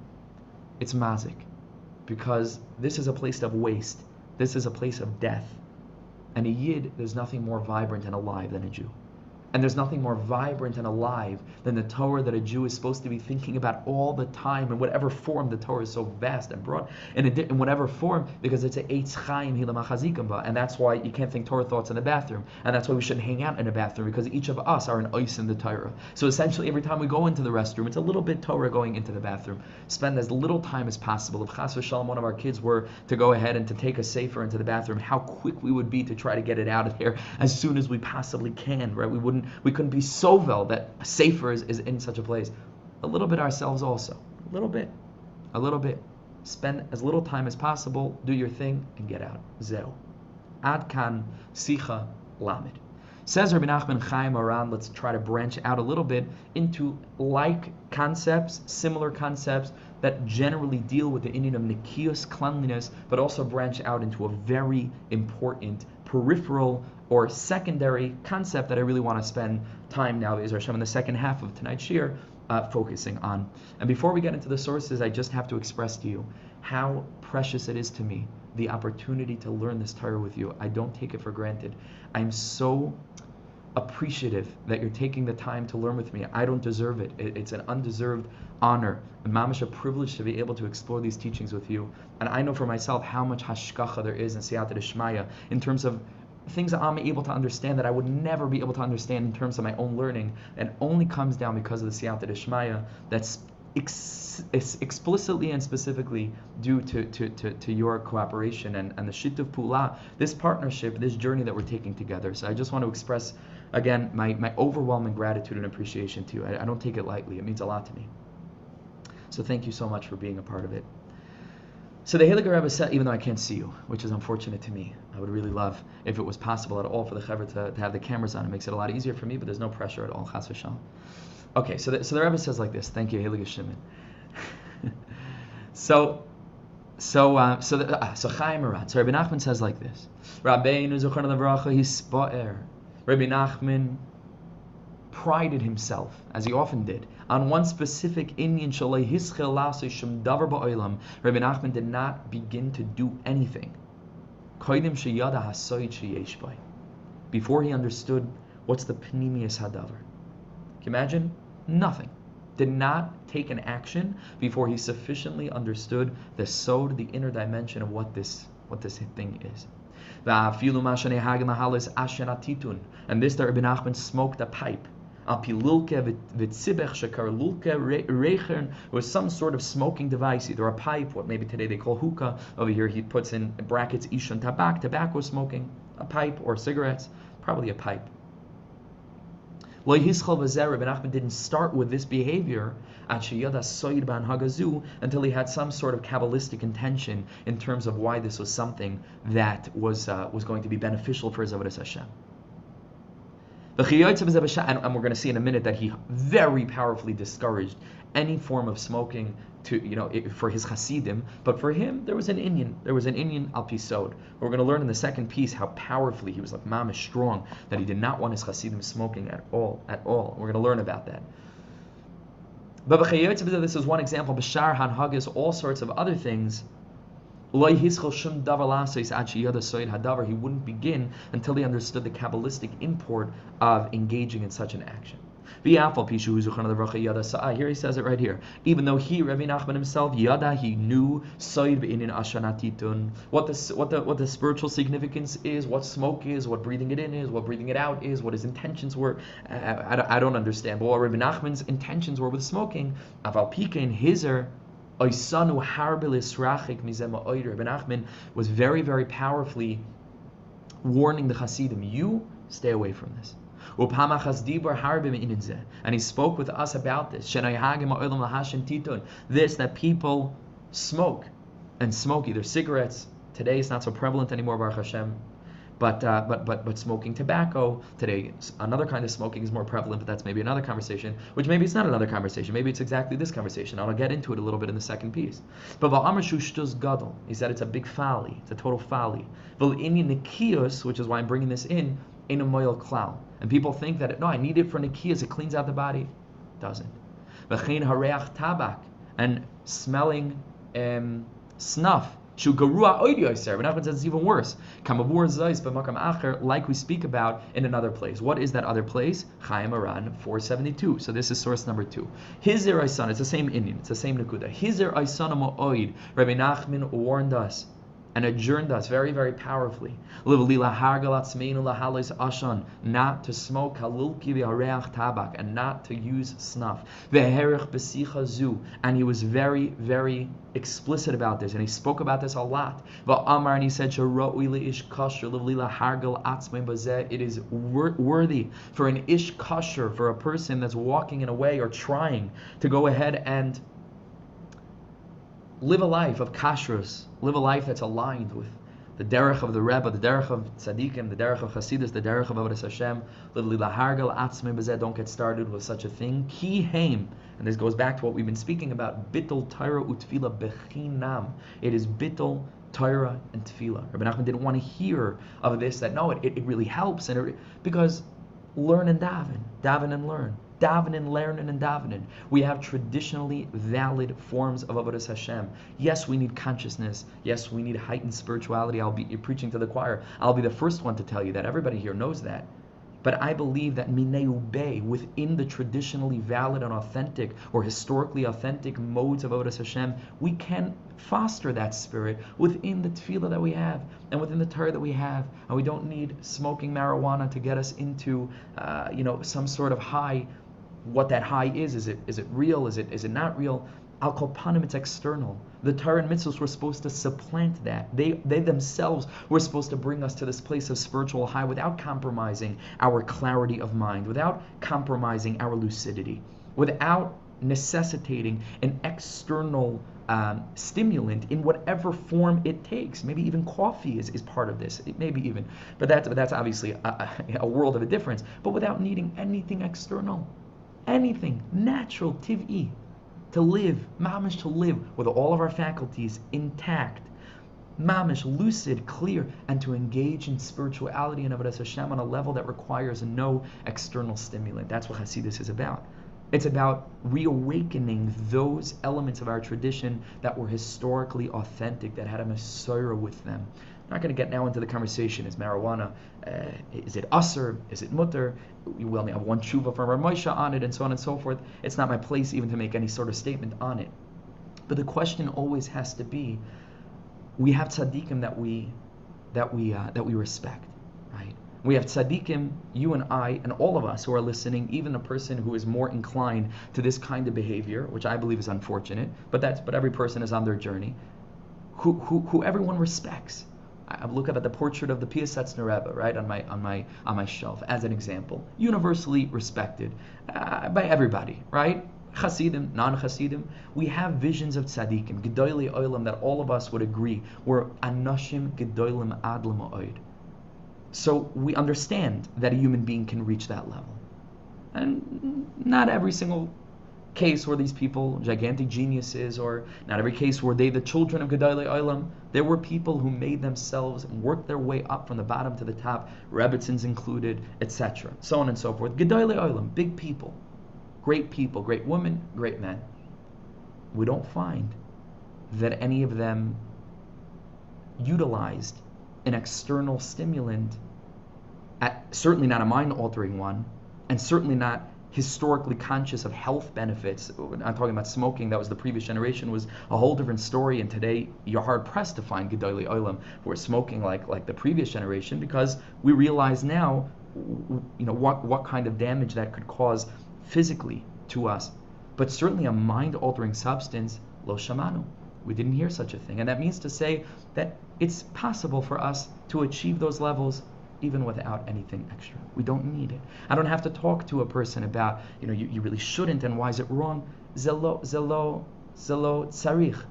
it's mazik. Because this is a place of waste. This is a place of death. And a yid, there's nothing more vibrant and alive than a Jew. And there's nothing more vibrant and alive than the Torah that a Jew is supposed to be thinking about all the time in whatever form the Torah is so vast and broad, in, in whatever form, because it's a Eitz Chaim and that's why you can't think Torah thoughts in the bathroom, and that's why we shouldn't hang out in a bathroom, because each of us are an ice in the Torah. So essentially, every time we go into the restroom, it's a little bit Torah going into the bathroom. Spend as little time as possible. If Chas v'Shalom, one of our kids were to go ahead and to take a sefer into the bathroom, how quick we would be to try to get it out of there as soon as we possibly can, right? We wouldn't we couldn't be so well that sefer is, is in such a place. A little bit ourselves also. A little bit. A little bit. Spend as little time as possible, do your thing, and get out. Zero. Ad kan sicha lamed. Says Rabbi Nachman Chayei Moharan, let's try to branch out a little bit into like concepts, similar concepts that generally deal with the inyan of Nikios, cleanliness, but also branch out into a very important peripheral or secondary concept that I really want to spend time now, Be'ez Hashem, in the second half of tonight's year, uh, focusing on. And before we get into the sources, I just have to express to you how precious it is to me, the opportunity to learn this Torah with you. I don't take it for granted. I'm so appreciative that you're taking the time to learn with me. I don't deserve it. It's an undeserved honor, a mamish a privilege to be able to explore these teachings with you. And I know for myself how much hashkacha there is in Siyata Deshmaya in terms of things that I'm able to understand that I would never be able to understand in terms of my own learning, and only comes down because of the Siyata Deshmaya that's ex- explicitly and specifically due to, to, to, to, your cooperation and, and the Shituf Pula, this partnership, this journey that we're taking together. So I just want to express, again, my, my overwhelming gratitude and appreciation to you. I, I don't take it lightly, it means a lot to me. So thank you so much for being a part of it. So the Heliger Rebbe said, even though I can't see you, which is unfortunate to me, I would really love if it was possible at all for the Chaver to, to have the cameras on. It makes it a lot easier for me, but there's no pressure at all. Chas v'shal. Okay, so the, so the Rebbe says like this. Thank you, Heliger Shimon. so, so, uh, so, the, uh, so Chayei Moharan. So Rabbi Nachman says like this. Rabbeinu Hispaer. Rabbi Nachman prided himself, as he often did, on one specific inyan Shalei Rabbi Nachman did not begin to do anything. Before he understood what's the Pnimius Hadavar. Can you imagine? Nothing. Did not take an action before he sufficiently understood the sod, the inner dimension of what this what this thing is. The and this that Rabbi Nachman smoked a pipe was some sort of smoking device, either a pipe, what maybe today they call hookah. Over here he puts in brackets ishun tabak, tobacco smoking, a pipe or cigarettes, probably a pipe. Rabbi Nachman didn't start with this behavior until he had some sort of Kabbalistic intention in terms of why this was something that was, uh, was going to be beneficial for his Avodah Hashem. And we're going to see in a minute that he very powerfully discouraged any form of smoking to you know for his Hasidim, but for him there was an inyan, there was an inyan al pisod. We're going to learn in the second piece how powerfully he was like mamish strong that he did not want his Hasidim smoking at all, at all. We're going to learn about that. But this is one example. Bashar Han all sorts of other things he wouldn't begin until he understood the Kabbalistic import of engaging in such an action. Here he says it right here. Even though he, Rabbi Nachman himself, Yada, he knew what the what the what the spiritual significance is, what smoke is, what breathing it in is, what breathing it out is, what his intentions were. I, I, I don't understand. But what Rabbi Nachman's intentions were with smoking, Rachik. Ben Achman was very, very powerfully warning the Hasidim, you stay away from this. And he spoke with us about this. This, that people smoke and smoke either cigarettes. Today it's not so prevalent anymore, Baruch Hashem. But, uh, but, but, but smoking tobacco today, another kind of smoking is more prevalent, but that's maybe another conversation, which maybe it's not another conversation. Maybe it's exactly this conversation. I'll get into it a little bit in the second piece. But gadol, he said it's a big folly, it's a total folly. which is why I'm bringing this in, in a moil klal. And people think that, no, I need it for nikiyas, it cleans out the body. Doesn't. tabak, and smelling um, snuff Shu garua oidi oiser. Nachman says it's even worse. Kamavur zayis b'makam acher, like we speak about in another place. What is that other place? Chayei Moharan 472. So this is source number two. Hizer son. It's the same inyan. It's the same Nakuda. Hizer Isan oid. Rabbi Nachman warned us and adjourned us very, very powerfully. Not to smoke tabak and not to use snuff. And he was very, very explicit about this, and he spoke about this a lot. And he said, It is worthy for an ish kosher, for a person that's walking in a way or trying to go ahead and live a life of kashrus, live a life that's aligned with the derech of the Rebbe, the derech of tzaddikim, the derech of Hasidus, the derech of Avodah Hashem. Don't get started with such a thing. Ki heim, and this goes back to what we've been speaking about. Bittul Torah utfila bechinam. It is bittul Torah and tefillah. Rabbi Nachman didn't want to hear of this. That no, it, it really helps, and it, because learn and daven, daven and learn davening, learning, and davening. We have traditionally valid forms of avodas Hashem. Yes, we need consciousness. Yes, we need heightened spirituality. I'll be preaching to the choir. I'll be the first one to tell you that. Everybody here knows that. But I believe that mineu be within the traditionally valid and authentic or historically authentic modes of Avodas Hashem, we can foster that spirit within the tefillah that we have and within the Torah that we have. And we don't need smoking marijuana to get us into, uh, you know, some sort of high what that high is. Is it is it real? Is it is it not real? Al kopanim, it's external. The Torah and mitzvahs were supposed to supplant that. They they themselves were supposed to bring us to this place of spiritual high without compromising our clarity of mind, without compromising our lucidity, without necessitating an external um, stimulant in whatever form it takes. Maybe even coffee is, is part of this. It maybe even, but that's that's obviously a, a world of a difference. But without needing anything external anything natural, tiv'i, to live, mamish to live with all of our faculties intact, mamish, lucid, clear, and to engage in spirituality and Avodas Hashem on a level that requires no external stimulant. That's what Hasidus is about. It's about reawakening those elements of our tradition that were historically authentic, that had a Messiah with them. Not going to get now into the conversation. Is marijuana, uh, is it usr? Is it mutter? We only have one tshuva from Rav Moshe on it, and so on and so forth. It's not my place even to make any sort of statement on it. But the question always has to be: we have tzaddikim that we that we uh, that we respect, right? We have tzaddikim, you and I, and all of us who are listening, even a person who is more inclined to this kind of behavior, which I believe is unfortunate, but that's but every person is on their journey, who who, who everyone respects. I look at the portrait of the Piasetzner Rebbe, right, on my on my on my shelf as an example, universally respected uh, by everybody, right? Hasidim, non-Hasidim, we have visions of tzaddikim, gedoyle olam, that all of us would agree were anashim gedolim adlam oid. So we understand that a human being can reach that level. And not every single case where these people, gigantic geniuses, or not every case were they the children of Gedolei Olam. There were people who made themselves and worked their way up from the bottom to the top, Rebbitzins included, etc. So on and so forth. Gedolei Olam, big people, great people, great women, great men. We don't find that any of them utilized an external stimulant, at, certainly not a mind altering one, and certainly not historically conscious of health benefits. I'm talking about smoking. That was the previous generation was a whole different story. And today you're hard pressed to find gedolei olam who are smoking like like the previous generation because we realize now, you know what what kind of damage that could cause physically to us. But certainly a mind altering substance, lo shamanu. We didn't hear such a thing. And that means to say that it's possible for us to achieve those levels even without anything extra. We don't need it. I don't have to talk to a person about, you know, you, you really shouldn't and why is it wrong. Zelo, zelo, zelo tzarich.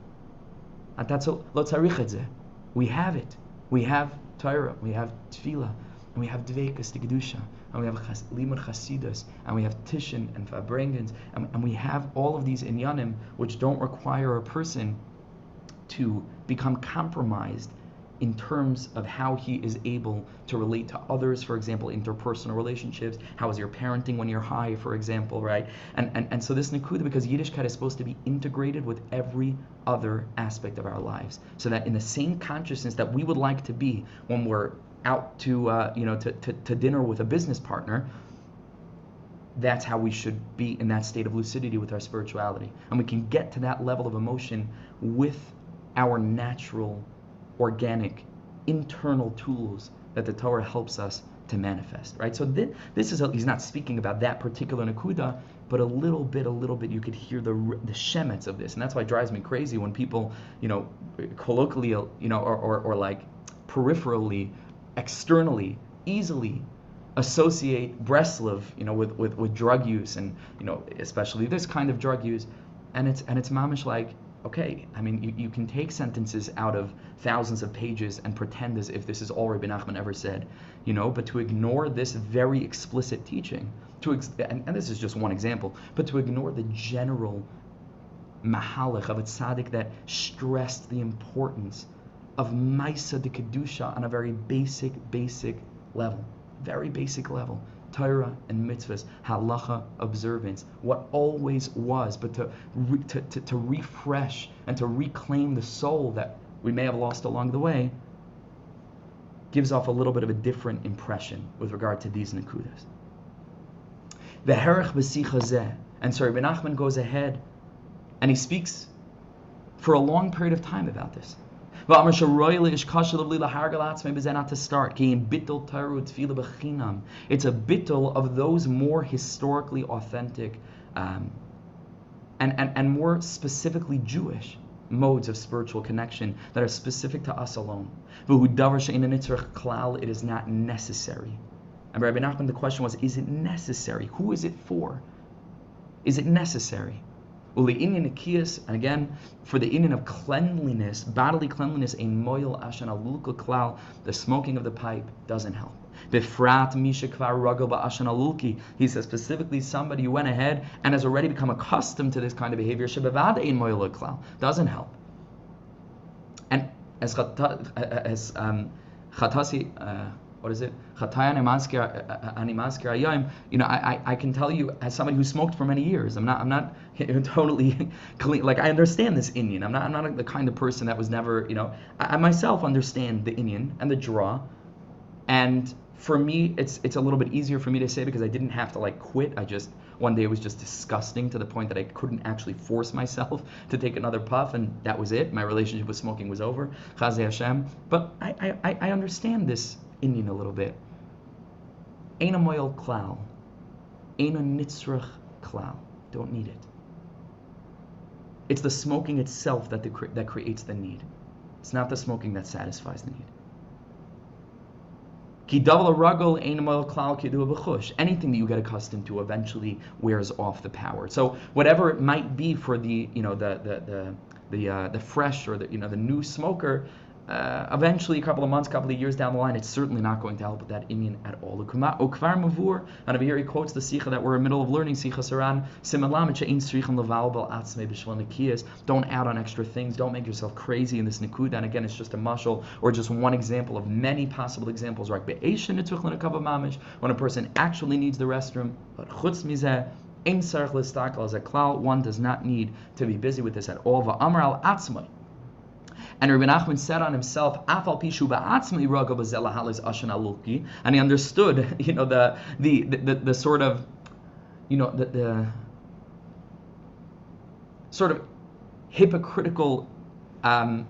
lo tzarich We have it. We have Torah, we have tefillah, and we have dveikus, the gedusha, and we have limud chasidus, and we have tishin and farbrengens, and, and we have all of these inyanim which don't require a person to become compromised in terms of how he is able to relate to others, for example, interpersonal relationships. How is your parenting when you're high, for example, right? And and, and so this Nakuda, because Yiddishkeit is supposed to be integrated with every other aspect of our lives, so that in the same consciousness that we would like to be when we're out to uh, you know to, to, to dinner with a business partner, that's how we should be in that state of lucidity with our spirituality. And we can get to that level of emotion with our natural, organic, internal tools that the Torah helps us to manifest, right? So th- this is, a, he's not speaking about that particular Nakuda, but a little bit, a little bit, you could hear the the shemets of this, and that's why it drives me crazy when people, you know, colloquially, you know, or, or, or like peripherally, externally, easily associate Breslov, you know, with, with, with drug use and, you know, especially this kind of drug use, and it's and it's mamish like okay, I mean, you, you can take sentences out of thousands of pages and pretend as if this is all Rabbi Nachman ever said, you know, but to ignore this very explicit teaching, to ex- and, and, this is just one example, but to ignore the general mahalach of a tzaddik that stressed the importance of Maisa de Kedusha on a very basic, basic level, very basic level. Torah and mitzvahs, halacha, observance, what always was, but to, re, to, to, to, refresh and to reclaim the soul that we may have lost along the way, gives off a little bit of a different impression with regard to these nakudas. The herach b'sicha and so Rabbi Nachman goes ahead and he speaks for a long period of time about this. It's a bittul of those more historically authentic um, and, and, and more specifically Jewish modes of spiritual connection that are specific to us alone. It is not necessary. And Rabbi Nachman, the question was, is it necessary? Who is it for? Is it necessary? And again, for the inyan of cleanliness, bodily cleanliness, a moil ashan alulka klal, the smoking of the pipe doesn't help. Bifrat ba'ashan alulki. He says specifically somebody who went ahead and has already become accustomed to this kind of behavior, shebavad ein moil klal, doesn't help. And as as um. Uh, what is it? Chataya animaskir uh, uh, uh, ayayim. You know, I, I, can tell you as somebody who smoked for many years. I'm not I'm not totally clean. Like I understand this inyan. I'm not I'm not the kind of person that was never you know. I, I myself understand the inyan and the draw, and for me it's it's a little bit easier for me to say because I didn't have to like quit. I just one day it was just disgusting to the point that I couldn't actually force myself to take another puff, and that was it. My relationship with smoking was over. Chazé Hashem. But I, I, I understand this inyan a little bit. Ain a moil klal. Ain a nitzrach klal. Don't need it. It's the smoking itself that, the, that creates the need. It's not the smoking that satisfies the need. Anything that you get accustomed to eventually wears off the power. So whatever it might be for the you know the the the the, uh, the fresh or the you know the new smoker, uh, eventually, a couple of months, couple of years down the line, it's certainly not going to help with that inyan at all. Okvar Mavur, and over here he quotes the Sikha that we're in the middle of learning, Sichas HaRan, Don't add on extra things, don't make yourself crazy in this Nikuda. And again, it's just a mushal or just one example of many possible examples. right? When a person actually needs the restroom, but chutz mizeh, one does not need to be busy with this at all. Va'amar al atzmai. And Rabbi Nachman said on himself, "Afal pishu and he understood, you know, the the the, the, the sort of, you know, the, the sort of hypocritical um,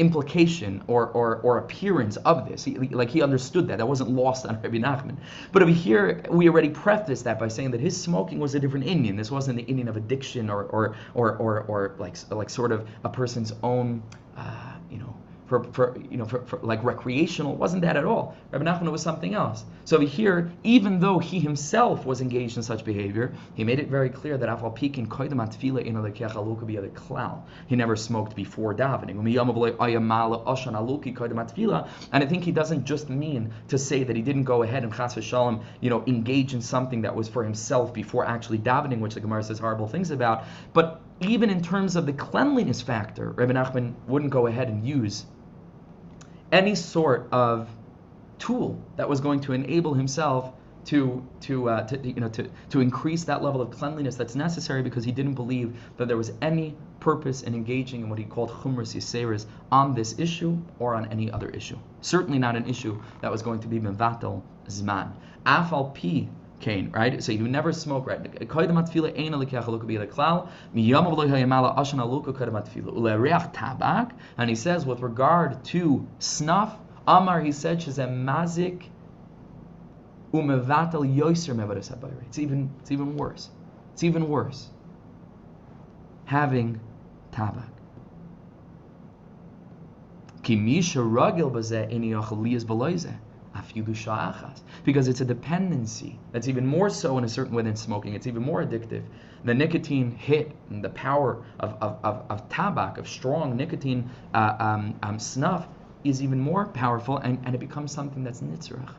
implication or, or, or appearance of this. He, like he understood that. That wasn't lost on Rabbi Nachman. But over here, we already prefaced that by saying that his smoking was a different inyan. This wasn't the inyan of addiction or, or, or, or, or like, like sort of a person's own, uh, you know, for, for you know for, for, like recreational. It wasn't that at all. Rabbi Nachman was something else. So here, even though he himself was engaged in such behavior, he made it very clear that afal pikin He never smoked before davening. And I think he doesn't just mean to say that he didn't go ahead and chas v'shalom, you know, engage in something that was for himself before actually davening, which the Gemara says horrible things about, but even in terms of the cleanliness factor, Rabbi Nachman wouldn't go ahead and use any sort of tool that was going to enable himself to to, uh, to you know to, to increase that level of cleanliness that's necessary because he didn't believe that there was any purpose in engaging in what he called chumras yiseris on this issue or on any other issue. Certainly not an issue that was going to be mevatel zman. Afal pi Cain, right? So you never smoke, right? And he says, with regard to snuff, Amar, he said, she's a mazik umevatel yoiser It's even, it's even worse. It's even worse. Having tabak. Ki misha ragil bazeh ini liyas beloizeh because it's a dependency that's even more so in a certain way than smoking. It's even more addictive. The nicotine hit and the power of, of, of, of tabak, of strong nicotine uh, um, um, snuff, is even more powerful and, and it becomes something that's nitzrach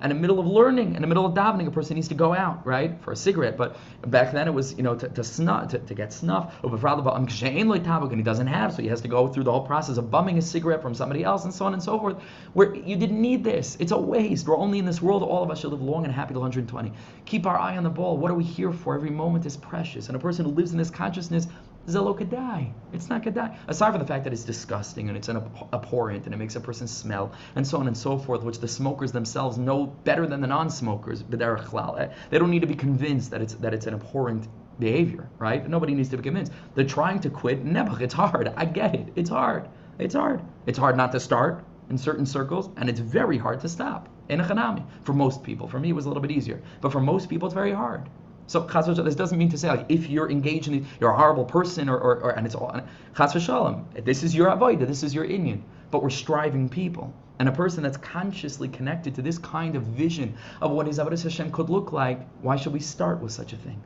and in the middle of learning, in the middle of davening, a person needs to go out, right, for a cigarette. But back then it was, you know, to, to snuff, to, to get snuff. And he doesn't have, so he has to go through the whole process of bumming a cigarette from somebody else and so on and so forth. Where you didn't need this. It's a waste. We're only in this world. All of us should live long and happy to 120. Keep our eye on the ball. What are we here for? Every moment is precious. And a person who lives in this consciousness Zelo Kedai. It's not Kedai. Aside from the fact that it's disgusting and it's an abhorrent and it makes a person smell and so on and so forth, which the smokers themselves know better than the non-smokers. Eh, they don't need to be convinced that it's that it's an abhorrent behavior, right? Nobody needs to be convinced. They're trying to quit. Never. It's hard. I get it. It's hard. It's hard. It's hard not to start in certain circles, and it's very hard to stop in a chanami for most people. For me, it was a little bit easier, but for most people, it's very hard. So this doesn't mean to say like if you're engaged in it, you're a horrible person or, or, or and it's all chas v'shalom. This is your avodah. This is your inyan. But we're striving people. And a person that's consciously connected to this kind of vision of what his avodah Hashem could look like, why should we start with such a thing?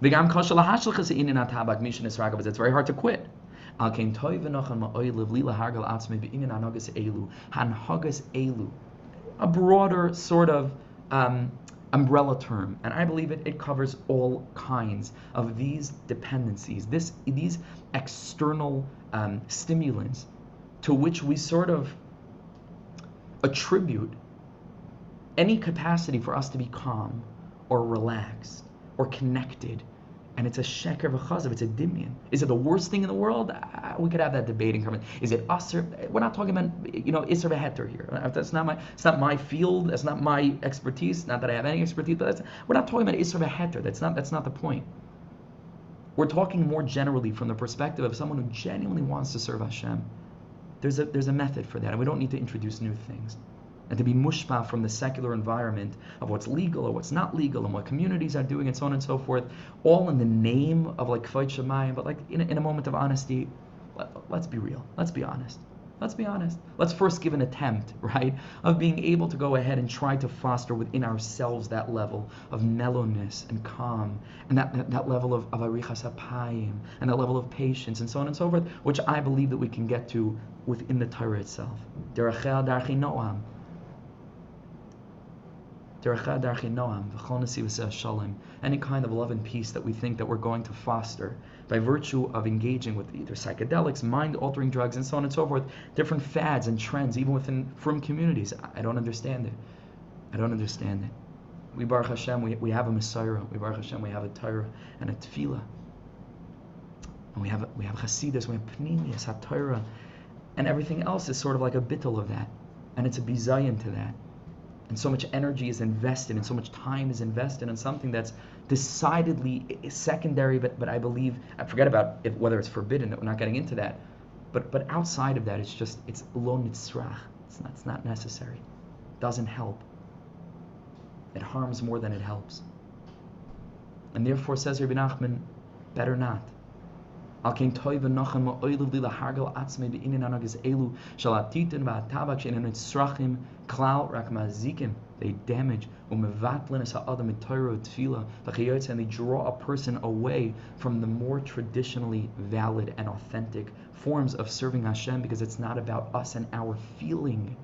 It's very hard to quit. A broader sort of um, umbrella term, and I believe it, it covers all kinds of these dependencies, this, these external um, stimulants to which we sort of attribute any capacity for us to be calm or relaxed or connected. And it's a sheker v'chazav, it's a dimion. Is it the worst thing in the world? Uh, we could have that debate in common. Is it us we're not talking about, you know, isser v'heter here. That's not my, it's not my field, that's not my expertise, not that I have any expertise, but we're not talking about isser v'heter. That's not, that's not the point. We're talking more generally from the perspective of someone who genuinely wants to serve Hashem. There's a, there's a method for that, and we don't need to introduce new things and to be mushpa from the secular environment of what's legal or what's not legal and what communities are doing and so on and so forth, all in the name of like kvod shemayim, but like in a, in a moment of honesty, let, let's be real. Let's be honest. Let's be honest. Let's first give an attempt, right, of being able to go ahead and try to foster within ourselves that level of mellowness and calm, and that, that, that level of, of arichas apayim, and that level of patience, and so on and so forth, which I believe that we can get to within the Torah itself. Derechel darchi noam any kind of love and peace that we think that we're going to foster by virtue of engaging with either psychedelics, mind-altering drugs, and so on and so forth, different fads and trends, even within from communities. I don't understand it. I don't understand it. We Baruch Hashem, we, we have a Messiah. We Baruch Hashem, we have a Torah and a Tefillah. And we have we have Hasidus, we have Pnimius, HaTorah, and everything else is sort of like a bittul of that, and it's a bizayin to that and so much energy is invested and so much time is invested in something that's decidedly secondary but, but i believe i forget about if, whether it's forbidden we're not getting into that. But but outside of that it's just it's lo it's not, it's not necessary. It doesn't help. It harms more than it helps. And therefore says Rabbi Nachman better not. Nitzrachim klal rak mazikim they damage um, umevatlin es ha'adam tefillah v'chayotz and they draw a person away from the more traditionally valid and authentic forms of serving Hashem because it's not about us and our feeling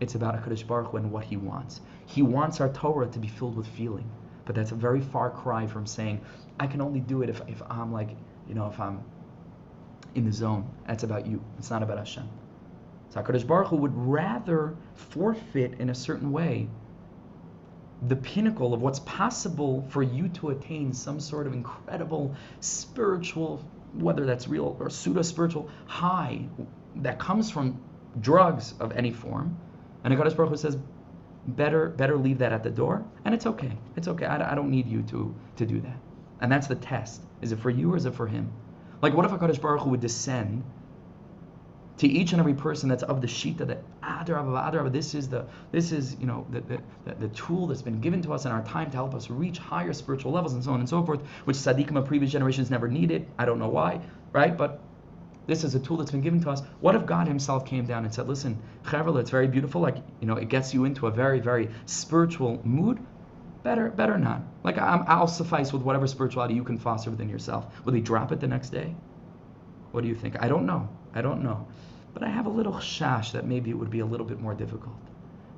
it's about HaKadosh Baruch Hu and what He wants. He wants our Torah to be filled with feeling. But that's a very far cry from saying, I can only do it if, if I'm like, you know, if I'm in the zone. That's about you. It's not about Hashem. So HaKadosh Baruch Hu would rather forfeit in a certain way the pinnacle of what's possible for you to attain some sort of incredible spiritual, whether that's real or pseudo spiritual high that comes from drugs of any form. And HaKadosh Baruch Hu says, better better leave that at the door, and it's okay. It's okay. I, I don't need you to to do that. And that's the test. Is it for you or is it for him? Like, what if HaKadosh Baruch Hu would descend to each and every person that's of the shita that adarabba, adarabba, this is the this is you know the, the, the tool that's been given to us in our time to help us reach higher spiritual levels and so on and so forth, which tzaddikim of previous generations never needed. I don't know why, right? But this is a tool that's been given to us. What if God Himself came down and said, "Listen, Chavrila, it's very beautiful. Like you know, it gets you into a very very spiritual mood, Better, better not. Like i will suffice with whatever spirituality you can foster within yourself. Will he drop it the next day? What do you think? I don't know. I don't know. But I have a little shash that maybe it would be a little bit more difficult.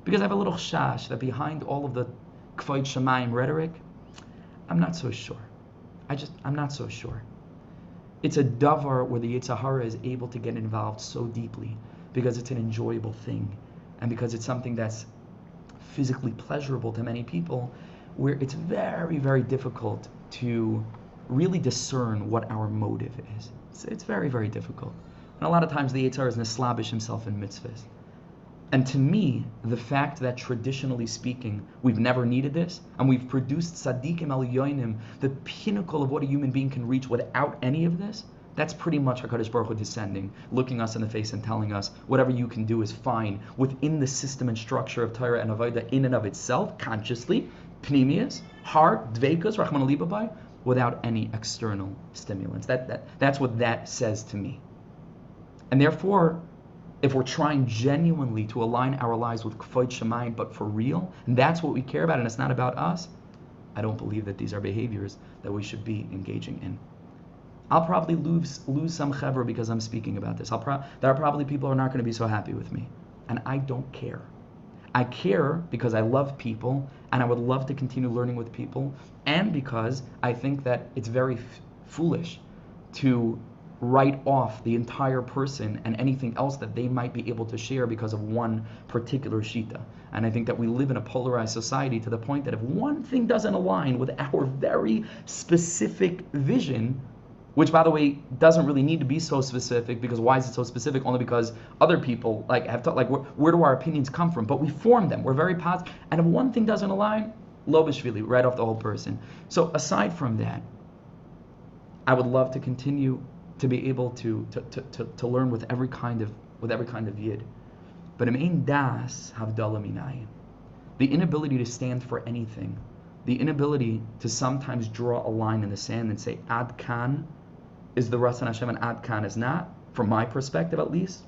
Because I have a little shash that behind all of the kvod shemayim rhetoric, I'm not so sure. I just, I'm not so sure. It's a davar where the Yetzer Hara is able to get involved so deeply because it's an enjoyable thing and because it's something that's physically pleasurable to many people where it's very, very difficult to really discern what our motive is. It's, it's very, very difficult. And a lot of times the Yetzer is slavish himself in mitzvahs. And to me, the fact that traditionally speaking, we've never needed this, and we've produced tzaddikim al yoinim, the pinnacle of what a human being can reach without any of this, that's pretty much HaKadosh Baruch Hu descending, looking us in the face and telling us whatever you can do is fine within the system and structure of Torah and Avodah in and of itself, consciously, pnimius, heart, dvekas, Rahman alibabai, without any external stimulants. That, that, that's what that says to me. And therefore, if we're trying genuinely to align our lives with kvod shemayim, but for real, and that's what we care about, and it's not about us, I don't believe that these are behaviors that we should be engaging in. I'll probably lose lose some chevra because I'm speaking about this. Pro- there are probably people who are not going to be so happy with me, and I don't care. I care because I love people and I would love to continue learning with people, and because I think that it's very f- foolish to write off the entire person and anything else that they might be able to share because of one particular shita. And I think that we live in a polarized society to the point that if one thing doesn't align with our very specific vision, which by the way doesn't really need to be so specific because why is it so specific only because other people like have to like where, where do our opinions come from but we form them we're very positive. positive and if one thing doesn't align lobishvili right off the whole person so aside from that i would love to continue to be able to to, to, to, to learn with every kind of with every kind of yid. But im das havdalah minayin the inability to stand for anything. The inability to sometimes draw a line in the sand and say ad kan is the Ratzon Hashem and Ad Kan is not, from my perspective at least.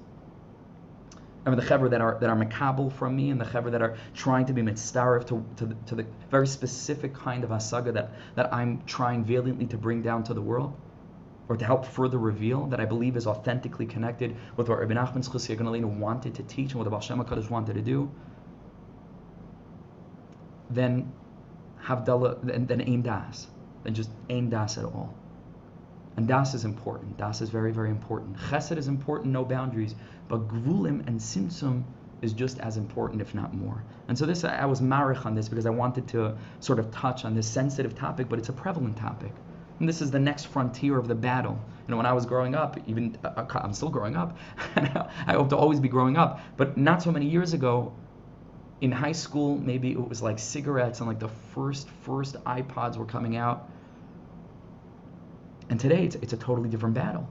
I mean, the chevra that are that are makabel from me, and the chevra that are trying to be mitzvah to, to, the, to the very specific kind of asaga that, that I'm trying valiantly to bring down to the world, or to help further reveal that I believe is authentically connected with what Rabbi Nachman Tzchusi wanted to teach and what the Baal Shem HaKadosh wanted to do, then Havdalah, then, then Ein Das, then just aim Das at all. And das is important. Das is very, very important. Chesed is important, no boundaries. But gvulim and simsum is just as important, if not more. And so this, I was marich on this because I wanted to sort of touch on this sensitive topic, but it's a prevalent topic. And this is the next frontier of the battle. You know, when I was growing up, even uh, I'm still growing up, I hope to always be growing up. But not so many years ago, in high school, maybe it was like cigarettes and like the first first iPods were coming out and today it's, it's a totally different battle.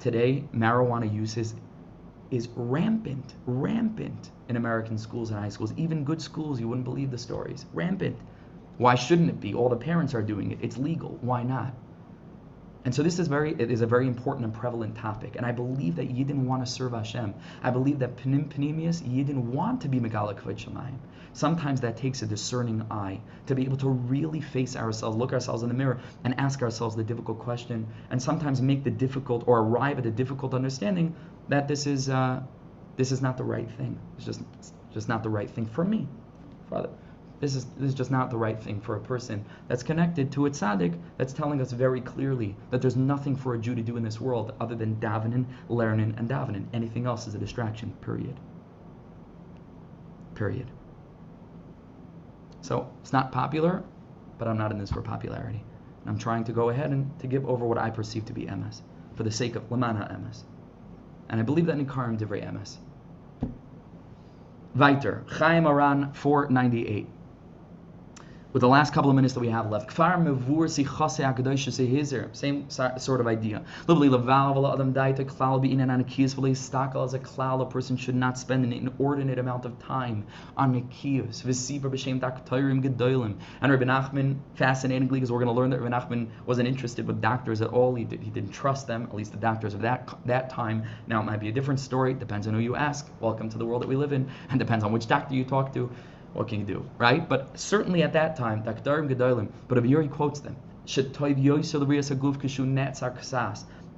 Today, marijuana use is, is rampant, rampant in American schools and high schools. Even good schools, you wouldn't believe the stories. Rampant. Why shouldn't it be? All the parents are doing it. It's legal. Why not? And so this is very it is a very important and prevalent topic. And I believe that Yidden want to serve Hashem. I believe that Pnim Pnimius, Yidden want to be Megala Shemayim. Sometimes that takes a discerning eye to be able to really face ourselves, look ourselves in the mirror, and ask ourselves the difficult question, and sometimes make the difficult or arrive at a difficult understanding that this is uh, this is not the right thing. It's just it's just not the right thing for me, Father. This is, this is just not the right thing for a person that's connected to a tzaddik that's telling us very clearly that there's nothing for a Jew to do in this world other than davening, learning, and davening. Anything else is a distraction, period. Period. So it's not popular, but I'm not in this for popularity. I'm trying to go ahead and to give over what I perceive to be MS for the sake of Lamana MS. And I believe that in Karim Divrei MS. Weiter, Chayei Moharan 498 with the last couple of minutes that we have left. Same sort of idea. A klal. A person should not spend an inordinate amount of time on gedolim. And Rabbi Nachman, fascinatingly, because we're going to learn that Rabbi Nachman wasn't interested with doctors at all. He, did, he didn't trust them, at least the doctors of that that time. Now it might be a different story. Depends on who you ask. Welcome to the world that we live in, and depends on which doctor you talk to what can you do, right? But certainly at that time, Dakdarim Gedolim, but Abiyuri quotes them.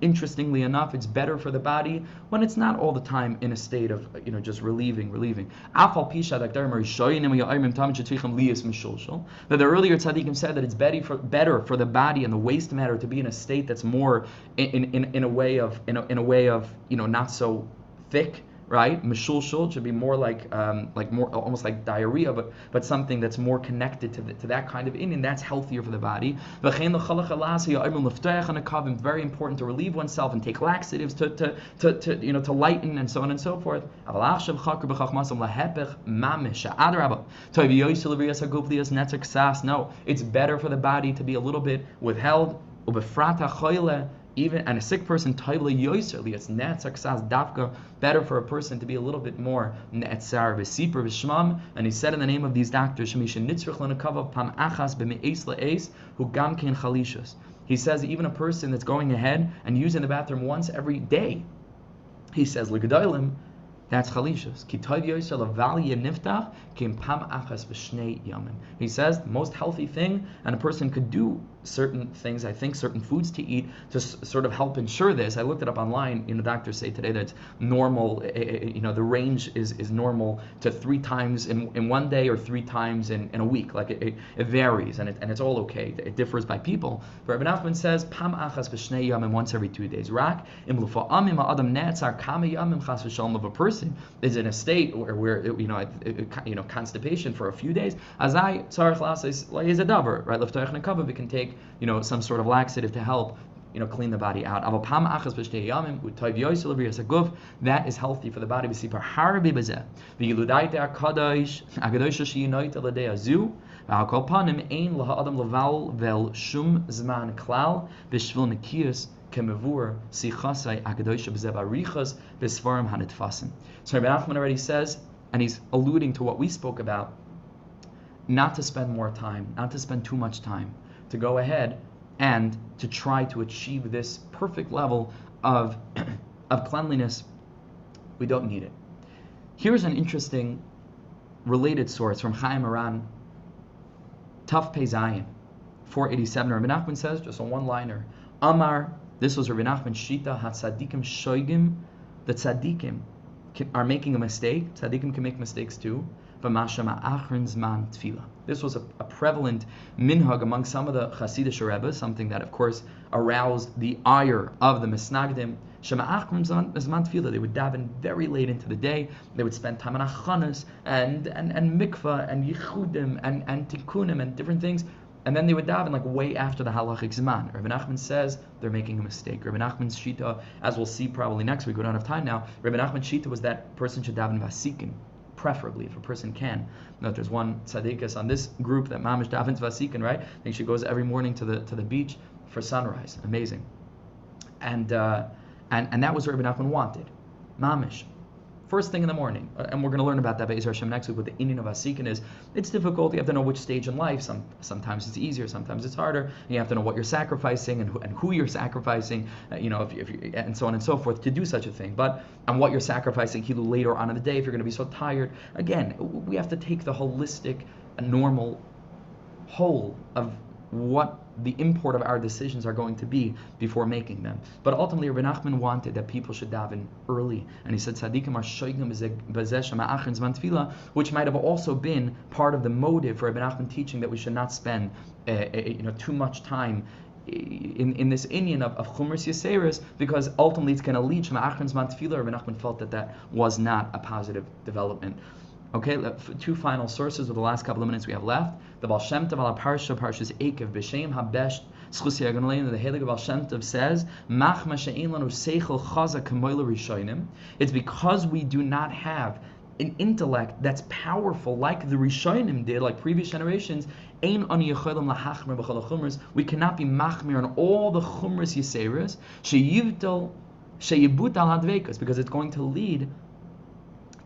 Interestingly enough, it's better for the body when it's not all the time in a state of, you know, just relieving, relieving. That the earlier tzaddikim said that it's better for, better for the body and the waste matter to be in a state that's more in, in, in a way of in a, in a way of you know not so thick right? Meshulshul should be more like um, like more almost like diarrhea, but but something that's more connected to the, to that kind of in, that's healthier for the body. Very important to relieve oneself and take laxatives to, to, to, to you know to lighten and so on and so forth. No, it's better for the body to be a little bit withheld even and a sick person toible yoiserli it's netzak dafka better for a person to be a little bit more netzar v'sipur v'shmam. And he said in the name of these doctors shemisha nitzrich lenakava pam achas b'me'es le'es hu gam ken he says even a person that's going ahead and using the bathroom once every day he says l'gedolim That's chalishus. He says the most healthy thing, and a person could do certain things, I think certain foods to eat to s- sort of help ensure this. I looked it up online. You know, doctors say today that it's normal, eh, eh, you know, the range is, is normal to three times in, in one day or three times in, in a week. Like it, it, varies and, it, and it's all okay. It differs by people. But Rabbi Nachman says, Pam achas b'shnei yamim, once every two days. Rak, im amim adam netzar kama yamim chas v'shalom of a person is in a state where, where you know, you know, constipation for a few days. Azai tzarech lasis is a davar, right? Leftoich nekava, we can take you know, some sort of laxative to help you know, clean the body out. That is healthy for the body. So Rabbi Nachman already says, and he's alluding to what we spoke about, not to spend more time, not to spend too much time to go ahead and to try to achieve this perfect level of, of cleanliness. We don't need it. Here's an interesting related source from Chayei Moharan, Tough Pei Zayin, 487. Rabbi Nachman says, just a one liner, Amar, this was Rabbi Nachman Shita, Hatzadikim Shoigim, the tzaddikim are making a mistake. Tzaddikim can make mistakes too. This was a, a, prevalent minhag among some of the Hasidic Rebbe, something that, of course, aroused the ire of the Misnagdim. They would daven very late into the day. They would spend time on achanas and, and, and mikvah and yichudim and, and tikkunim and different things. And then they would daven like way after the halachic zman. Rabbi Nachman says they're making a mistake. Rabbi Nachman's shita, as we'll see probably next week, we don't have time now. Rabbi Nachman's shita was that person should daven vasikin preferably if a person can. Note there's one tzaddikus on this group that mamish davens vasikin, right? I think she goes every morning to the to the beach for sunrise. Amazing. And uh, and and that was what Rabbi Nachman wanted. Mamish first thing in the morning. Uh, and we're going to learn about that Israel Hashem next week. What the inyan of Asikin is, it's difficult. You have to know which stage in life. Some sometimes it's easier, sometimes it's harder. You have to know what you're sacrificing and who, and who you're sacrificing. Uh, you know, if, if you, and so on and so forth to do such a thing. But and what you're sacrificing, later on in the day, if you're going to be so tired. Again, we have to take the holistic, normal whole of what the import of our decisions are going to be before making them. But ultimately, Rabbi Nachman wanted that people should daven early, and he said, "Tzaddikim are shoygim tefillah," which might have also been part of the motive for Rabbi Nachman teaching that we should not spend, uh, you know, too much time in, in this inyan of, of Chumras Yaseris, because ultimately it's going to lead to Ma'achrin Zman Tefillah. Rabbi Nachman felt that that was not a positive development. Okay, two final sources with the last couple of minutes we have left. The Baal Shem Tov ala Parsha, Parsha's Ekev, B'Shem HaBesh, Schusi Aganalein, the Helig Baal Shem Tov says, Mach Masha'in Lanu Seichel Chaza Kamoila Rishonim. It's because we do not have an intellect that's powerful like the Rishonim did, like previous generations. We cannot be machmir on all the chumras. Sheyivdal sheyibut al hadvekas because it's going to lead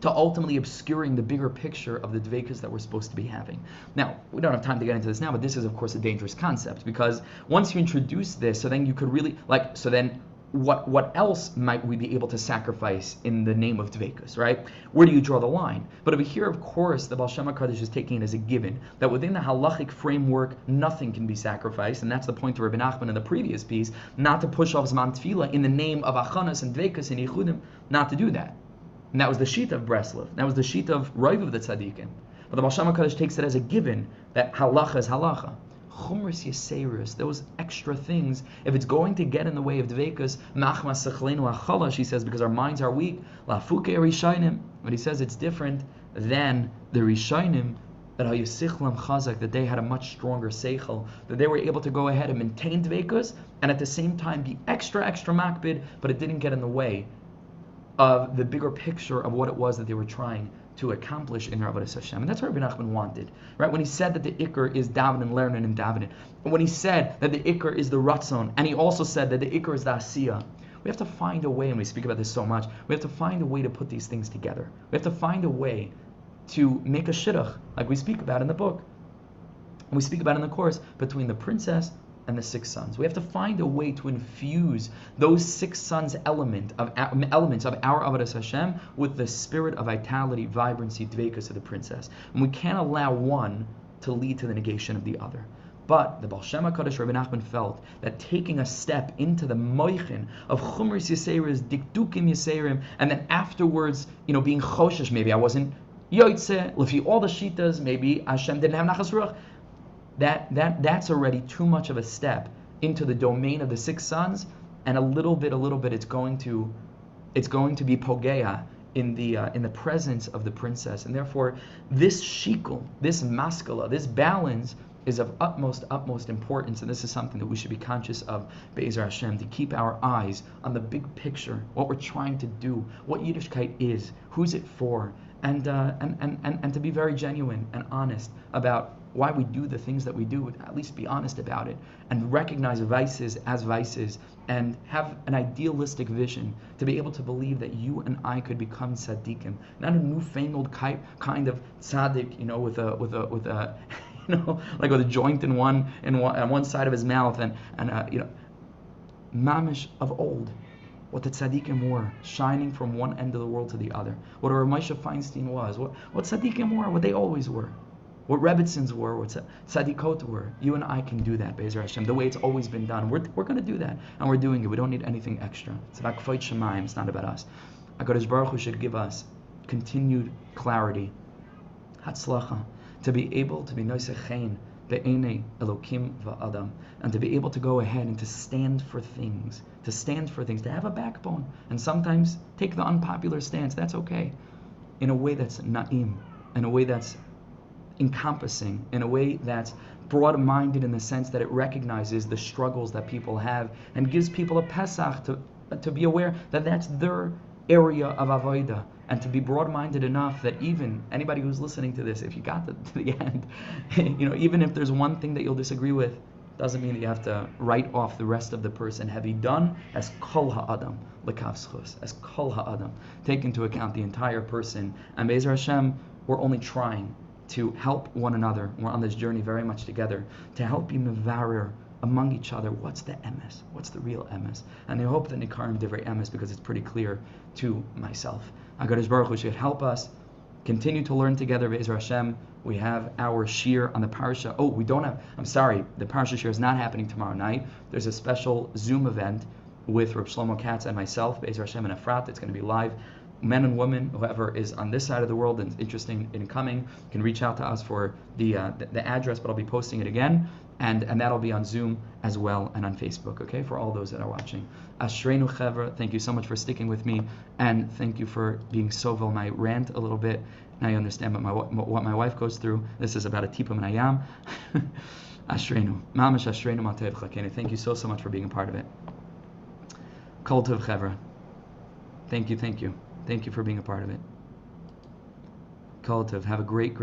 to ultimately obscuring the bigger picture of the dvekas that we're supposed to be having. Now, we don't have time to get into this now, but this is, of course, a dangerous concept because once you introduce this, so then you could really, like, so then what what else might we be able to sacrifice in the name of dvekas, right? Where do you draw the line? But over here, of course, the Baal Shem is taking it as a given that within the halachic framework, nothing can be sacrificed, and that's the point of Rabbi Nachman in the previous piece, not to push off Zman Tefillah in the name of Achanas and Dvekas and Yichudim, not to do that. And that was the sheet of Breslov. That was the sheet of Raiv of the Tzaddikim. But the Baal Shem takes it as a given that halacha is halacha. Chumras Yaseris, those extra things, if it's going to get in the way of Dvekas, Machmas Sechlenu Achala, she says, because our minds are weak, Lafuke Rishainim. But he says it's different than the Rishainim, that Hayusichlam Chazak, that they had a much stronger seichel, that they were able to go ahead and maintain Dvekas, and at the same time be extra, extra makbid, but it didn't get in the way of the bigger picture of what it was that they were trying to accomplish in Rabbi Hashem. And that's what Rabbi Nachman wanted. Right? When he said that the Iker is and learning and davening. And when he said that the Iker is the Ratzon, and he also said that the Iker is the Asiya. We have to find a way, and we speak about this so much, we have to find a way to put these things together. We have to find a way to make a shidduch, like we speak about in the book. And we speak about in the course, between the princess and the six sons. We have to find a way to infuse those six sons element of elements of our Avodas Hashem with the spirit of vitality, vibrancy, dvekas of the princess. And we can't allow one to lead to the negation of the other. But the Baal Shem HaKadosh Rabbi Nachman felt that taking a step into the moichin of chumris yiseiris, dikdukim yiseirim, and then afterwards, you know, being choshesh, maybe I wasn't yoitze, lefi all the shitas, maybe Hashem didn't have nachas ruach. That that that's already too much of a step into the domain of the six sons, and a little bit, a little bit, it's going to, it's going to be pogea in the uh, in the presence of the princess, and therefore this shikul, this maskala, this balance is of utmost, utmost importance, and this is something that we should be conscious of, Be'ezer Hashem, to keep our eyes on the big picture, what we're trying to do, what Yiddishkeit is, who's it for, and, uh, and, and, and, and to be very genuine and honest about why we do the things that we do, at least be honest about it, and recognize vices as vices, and have an idealistic vision to be able to believe that you and I could become tzaddikim, not a newfangled kind of tzaddik, you know, with a with a with a you know, like with a joint in one in one on one side of his mouth, and and uh, you know, mamish of old, what the tzaddikim were, shining from one end of the world to the other. What a Moshe Feinstein was, what what tzaddikim were, what they always were. What Rebbitzins were, what Tzadikot were. You and I can do that, Bezer Hashem, the way it's always been done. We're, we're going to do that, and we're doing it. We don't need anything extra. It's about Kfoit Shemaim, it's not about us. HaKadosh Baruch Hu should give us continued clarity, Hatzlacha, to be able to be noisechein be'enei Elokim va'adam, and to be able to go ahead and to stand for things, to stand for things, to have a backbone, and sometimes take the unpopular stance. That's okay, in a way that's na'im, in a way that's encompassing, in a way that's broad-minded in the sense that it recognizes the struggles that people have and gives people a pesach to to be aware that that's their area of avodah and to be broad-minded enough that even anybody who's listening to this, if you got to, to the end, you know, even if there's one thing that you'll disagree with, doesn't mean that you have to write off the rest of the person. Have you done as kol ha'adam l'kaf zechus, as kol ha'adam, take into account the entire person. And Bezer Hashem, we're only trying to help one another. We're on this journey very much together to help you mevarer among each other what's the emes, what's the real emes. And I hope that Nikarim Divrei emes because it's pretty clear to myself. HaKadosh Baruch Hu should help us continue to learn together, Be'ezer Hashem. We have our shiur on the parsha. Oh, we don't have, I'm sorry, the parsha shiur is not happening tomorrow night. There's a special Zoom event with Reb Shlomo Katz and myself, Be'ezer Hashem and Efrat. It's going to be live. Men and women, whoever is on this side of the world and interested in coming, can reach out to us for the, uh, the, the address, but I'll be posting it again and and that'll be on Zoom as well and on Facebook. Okay, for all those that are watching. Ashreinu Chevra, thank you so much for sticking with me, and thank you for being so well. My rant a little bit. Now you understand what my what my wife goes through. This is about a tipah min hayam. Ashreinu, mamash Ashreinu Matev. Thank you so so much for being a part of it. Kol Tov Chevra. Thank you, thank you, thank you for being a part of it. Kol Tov. Have a great. great